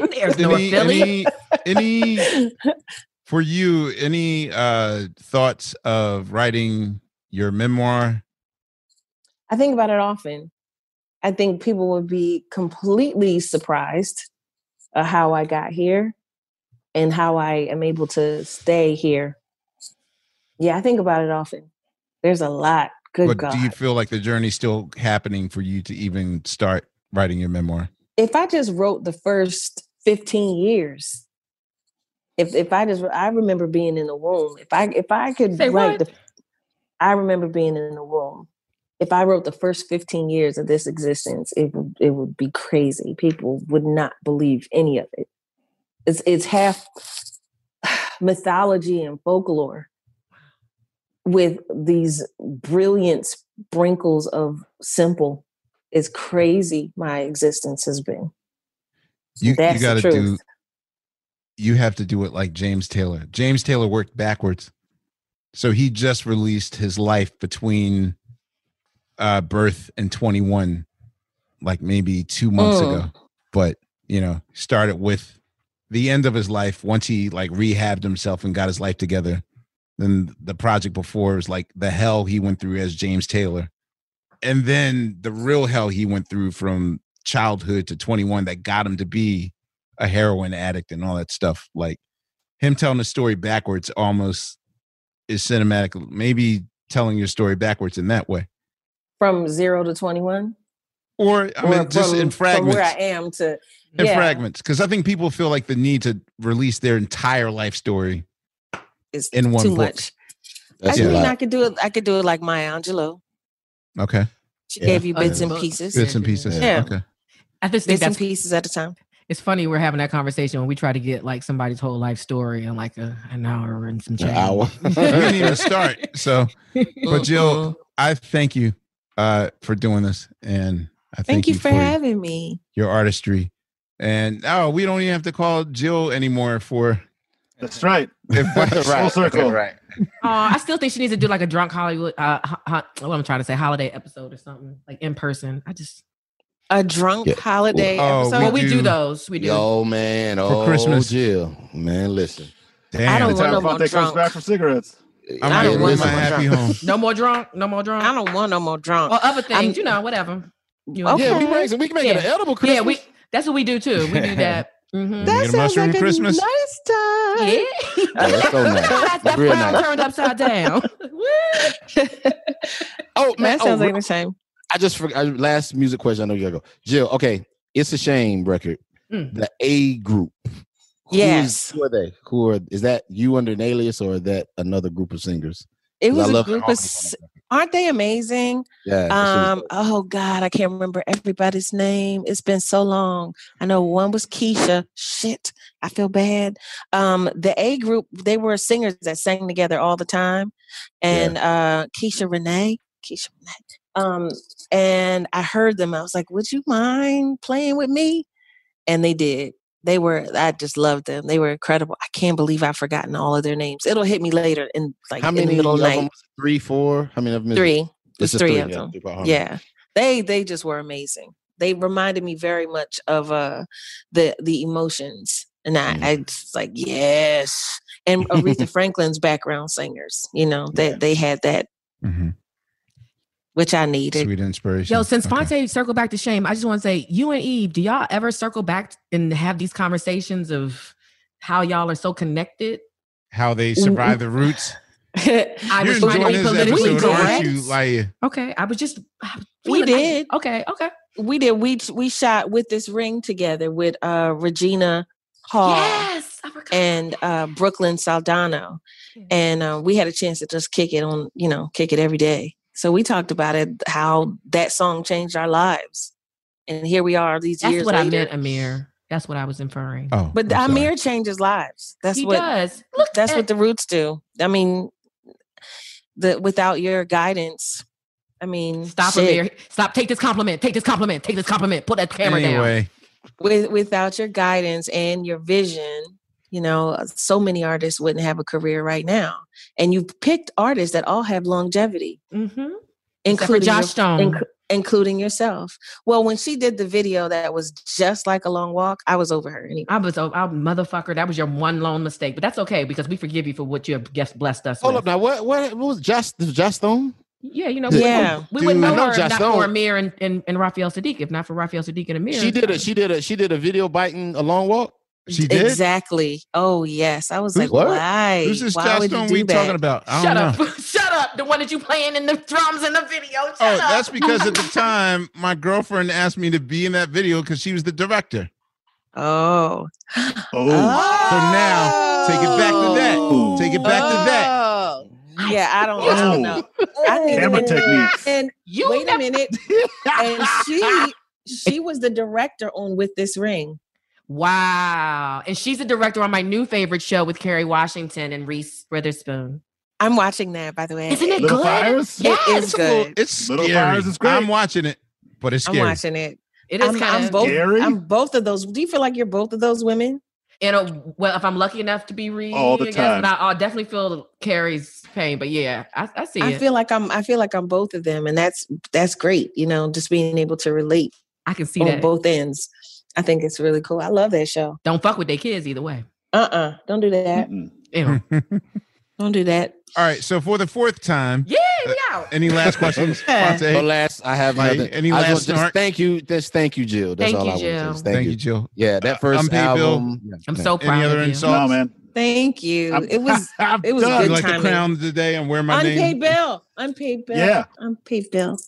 And there's North Any, Philly. any, any for you, any uh thoughts of writing your memoir? I think about it often. I think people would be completely surprised at how I got here and how I am able to stay here. Yeah, I think about it often. There's a lot. Good but God. do you feel like the journey's still happening for you to even start writing your memoir? if I just wrote the first 15 years, if if I just I remember being in the womb. If I if I could Say write what? the I remember being in the womb. If I wrote the first 15 years of this existence, it would it would be crazy. People would not believe any of it. It's it's half mythology and folklore with these brilliant sprinkles of simple. It's crazy my existence has been. You That's you got to truth. do. You have to do it like James Taylor. James Taylor worked backwards, so he just released his life between uh birth and 21 like maybe 2 months Mm. ago. But you know started with the end of his life. Once he like rehabbed himself and got his life together then the project before was like the hell he went through as James Taylor. And then the real hell he went through from childhood to 21 that got him to be a heroin addict and all that stuff. Like him telling the story backwards almost is cinematic maybe telling your story backwards in that way From zero to 21? or i Or mean just from, in from where I am to in yeah, fragments because i think people feel like the need to release their entire life story It's in one too book. much. I That's a mean, lot. I could do it. I could do it like Maya Angelou. okay She Yeah. gave you Oh, bits and pieces, bits and pieces Yeah. okay I just think bits and pieces at a time. it's funny we're having that conversation when we try to get like somebody's whole life story in like a, an hour and some An change. hour. we didn't even start so but jill i thank you uh for doing this and i thank, Thank you for having me. your artistry and oh we don't even have to call jill anymore for That's right. advice. Full circle. Right. Oh, I still think she needs to do like a drunk Hollywood. Uh, ho- ho- what I'm trying to say, holiday episode or something like in person. I just A drunk Yeah. holiday Oh, episode. well, we do do. those. We do. Oh man. Oh, Christmas. Jill. Man, listen. damn I don't Anytime want no more Phonte comes back from cigarettes. I'm I don't want my no more happy drunk. home No more drunk. No more drunk. I don't want no more drunk. Or other things, I'm- you know, whatever. You know. Okay. Yeah, we, make, we can make it an edible Christmas. Yeah, we. That's what we do too. We do that. Mhm. That Get a like Christmas? a nice time. Yeah. Oh, that's so nice. that that Real nice. turned upside down. Oh, man. That sounds oh, like the same. I just forgot. Last music question. I know you gotta go. Jill, okay. It's a shame record. Mm. The A group. Is- Yes. Who are they? Who are, is that you under an alias or is that another group of singers? It was a group of. Aren't they amazing? Yeah. that shit is Um. Oh God, I can't remember everybody's name. It's been so long. I know one was Keisha. Shit, I feel bad. Um, the A group, they were singers that sang together all the time, and uh, Keisha Renee, Keisha Renee. Um, and I heard them. I was like, "Would you mind playing with me?" And they did. They were. I just loved them. They were incredible. I can't believe I've forgotten all of their names. It'll hit me later in like How in many the middle night. them? Three, four? How many of them? Three. It's just three of yeah, them. three-part. Yeah. They they just were amazing. They reminded me very much of uh the the emotions. And I, Mhm. I just like, yes. And Aretha Franklin's background singers, you know, they they had that Mhm. Which I needed. sweet inspiration Yo, since Okay. Phonte circle back to shame, I just want to say, you and Eve, do y'all ever circle back and have these conversations of how y'all are so connected? how they survive the roots I you're was trying to enjoying be this politically episode aren't you like Okay, I was just. I We feeling- I- did. okay, okay. we did we we shot with this ring together with uh Regina Hall Yes, I forgot. and uh Brooklyn Sudano. And uh, we had a chance to just kick it on, you know, kick it every day. So we talked about it, how that song changed our lives. And here we are these That's years what I meant, Ahmir. That's what I was inferring. oh But I'm sorry. Ahmir changes lives. That's he what does. Look, that's at- what the roots do. I mean, the without your guidance, I mean, Stop, shit. Ahmir. Stop. Take this compliment. Take this compliment. Take this compliment. Put that camera down. anyway With, without your guidance and your vision, You know, uh, so many artists wouldn't have a career right now. And you've picked artists that all have longevity, Mm-hmm. including Joss your- Stone. inc- including yourself. Well, when she did the video that was just like a long walk, I was over her anyway. I was, oh, I, motherfucker, that was your one lone mistake, but that's okay because we forgive you for what you have guest blessed us Hold with. up now. What what, what was Joss this was Joss Stone? Yeah, you know, Dude, we, Yeah. we wouldn't know know her if Joss not Stone. for Ahmir and, and, and Raphael Saadiq, if not for Raphael Saadiq and Ahmir. She did a she did a she did a video biting a long walk. She did. Exactly. Oh yes. I was Who's- like, what? why? Who's this why Joss would you do we that? talking about? I Shut don't know. up. Shut up. The one that you playing in the drums in the video. Oh, Shut Oh, up. that's because at the time my girlfriend asked me to be in that video because she was the director. Oh. Oh, So now take it back to that. Oh. Take it back to that. Oh. Yeah, I don't, I don't know. I need Camera to- techniques. And You wait a minute. And she she was the director on With This Ring. Wow. And she's a director on my new favorite show with Kerry Washington and Reese Witherspoon. I'm watching that, by the way. Isn't it Little good? Fires? Yes. It is It's little- good. It's Little scary. Fires is great. I'm watching it, but it's I'm watching it. It is I'm, kind I'm of both. Scary? I'm both of those. Do you feel like you're both of those women? in a well, if I'm lucky enough to be Reese, All the I guess, time. I, I'll definitely feel Kerry's pain. But yeah, I, I see I it. feel like I'm. I feel like I'm both of them, and that's that's great. You know, just being able to relate I can see on that. both ends. I think it's really cool. I love that show. Don't fuck with their kids either way. Uh uh-uh. uh. do not do that. Don't do that. All right. So for the fourth time, yeah, we out. any last questions? Yeah. So last, I have Like, nothing. any last just snark? thank you. Just thank you, Jill. That's Thank all you, I want to Jill. say. Thank, you, Jill. Yeah, that first Unpaid bill. album. I'm yeah. so Any proud other of you. insult? No, man. Thank you. I'm- it was I'm it was done. good You like the timing. crown today and wear my name. unpaid name? bill. Unpaid bill. Yeah. Unpaid bill.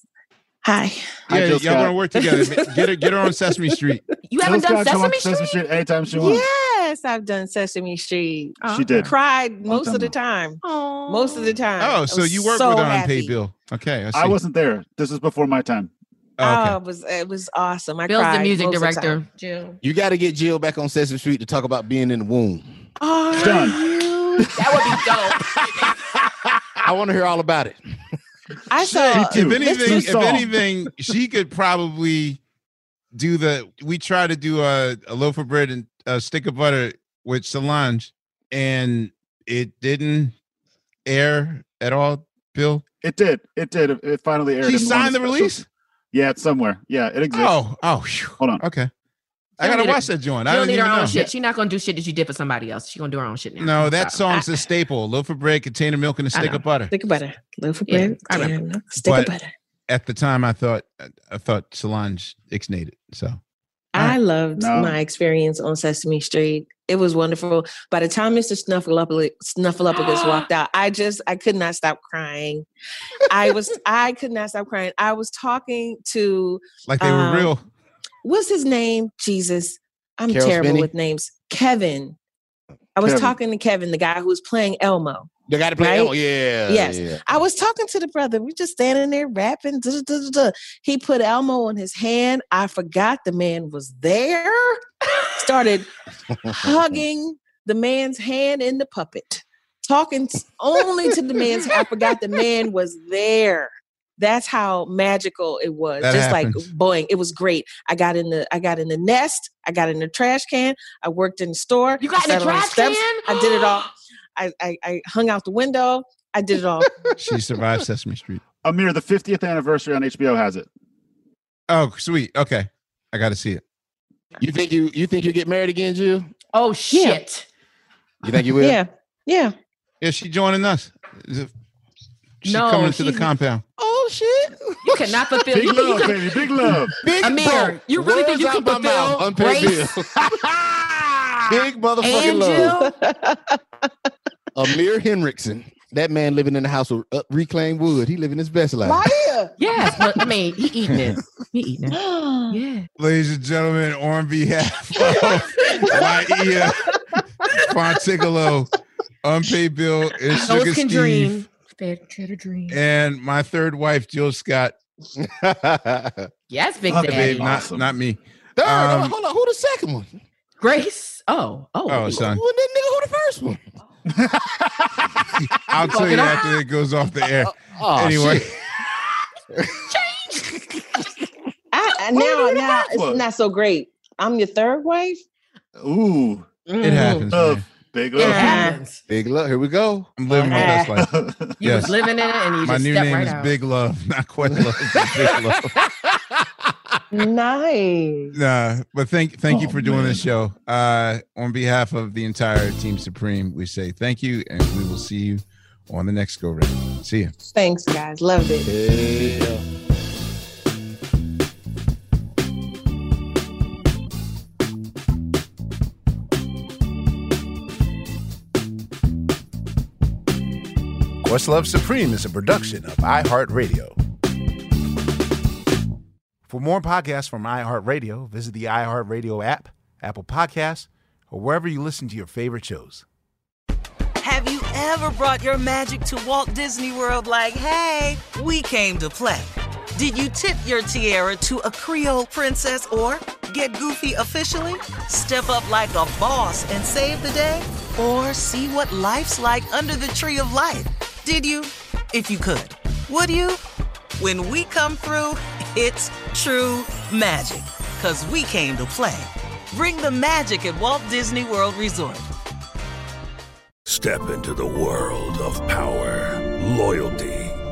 Hi. Hi, Yeah, Jill y'all Scott. gonna work together. Get her, get her on Sesame Street. You haven't Jill done Scott come on Sesame Street? anytime she wants. Yes, I've done Sesame Street. Oh, She uh-huh. did. Cried most of the time. Oh. Most of the time. Oh, so you worked so with her happy. unpaid bill? Okay, I see. I wasn't there. This was before my time. Oh, Oh, it was it was awesome. I Bill's the music most of the director. time. Jill. You got to get Jill back on Sesame Street to talk about being in the womb. Are Done. you? That would be dope. I want to hear all about it. I saw. too. if anything, if song. anything, she could probably do the. We tried to do a, a loaf of bread and a stick of butter with Solange, and it didn't air at all. Bill, It did. It did. It, it finally aired. she signed the special- release. Yeah, it's somewhere. Yeah, it exists. Oh, oh, phew. Hold on. okay. I don't gotta watch it. that joint. She I don't need her even own know. shit. She's not gonna do shit that you did for somebody else. She's gonna do her own shit now. No, that Stop. song's a staple. Loaf of bread, container milk, and a stick of butter. Stick of butter. Loaf of bread. I remember. jam, Stick But- of butter. At the time, I thought I thought Solange ixnayed it. So I loved No. my experience on Sesame Street. It was wonderful. By the time Mr. Snuffleupagus, Snuffleupagus walked out, I just I could not stop crying. I was I could not stop crying. I was talking to like they were Um, real. What's his name? Jesus, I'm Caroll terrible Spinney? with names. Kevin. I was Kevin. talking to Kevin, the guy who was playing Elmo. They got to play. Right? Oh, yeah. Yes. yeah. I was talking to the brother. We just standing there rapping. duh, duh, duh. He put Elmo on his hand. I forgot the man was there. Started hugging the man's hand in the puppet, talking only to the man's. I forgot the man was there. That's how magical it was. That Just happens. like boing, it was great. I got in the I got in the nest. I got in the trash can. I worked in the store. You got I in the trash steps. can? I did it all. I, I I hung out the window. I did it all. She survived Sesame Street. Ahmir, the 50th anniversary on HBO has it. Oh, sweet. Okay, I got to see it. You think you you think you get married again, Jill? Oh shit. You think you will? Yeah, yeah. Yeah, she joining us. Is it- She No, coming to the compound. Oh shit! You cannot fulfill. Big You, you love, baby. Big love. Big Ahmir, bro, you really think you can my mouth, fulfill unpaid Grace bill. Big motherfucking and love. Amir Henriksen. That man living in the house with uh, reclaimed wood. He living his best life. Yes, but I mean, he eating it. He eating it. Yeah. Ladies and gentlemen, on behalf of Laiya Phontigallo, unpaid bill, and Those Sugar can Steve, dream. Fair to dream. and my third wife, Jill Scott. Yes, Big Oh, Daddy. Babe, not, Awesome. not me. Third, Um, hold on. Who the second one? Grace. Oh, oh. Oh, son. Who that nigga? Who the first one? I'll tell you after it goes off the air. Oh, Anyway. Change. I, I, now, now it's not so great. I'm your third wife. Ooh. It happens. Love. man. Big love. happens. Big love. Here we go. I'm living my best life. You Yes. was living in it and you just made it. My just new name right is out. Big Love, not Questlove. it's Big Love. Nice. Nah, but thank thank you Oh, for doing man. this show. Uh, on behalf of the entire Team Supreme, we say thank you, and we will see you on the next go round. See you. Thanks, guys. Loved it. Yeah. Questlove Supreme is a production of iHeartRadio. For more podcasts from iHeartRadio, visit the iHeartRadio app, Apple Podcasts, or wherever you listen to your favorite shows. Have you ever brought your magic to Walt Disney World like, hey, we came to play? Did you tip your tiara to a Creole princess or get goofy officially? Step up like a boss and save the day? Or see what life's like under the tree of life? Did you? If you could. Would you? When we come through, it's true magic. Cause we came to play. Bring the magic at Walt Disney World Resort. Step into the world of power, loyalty,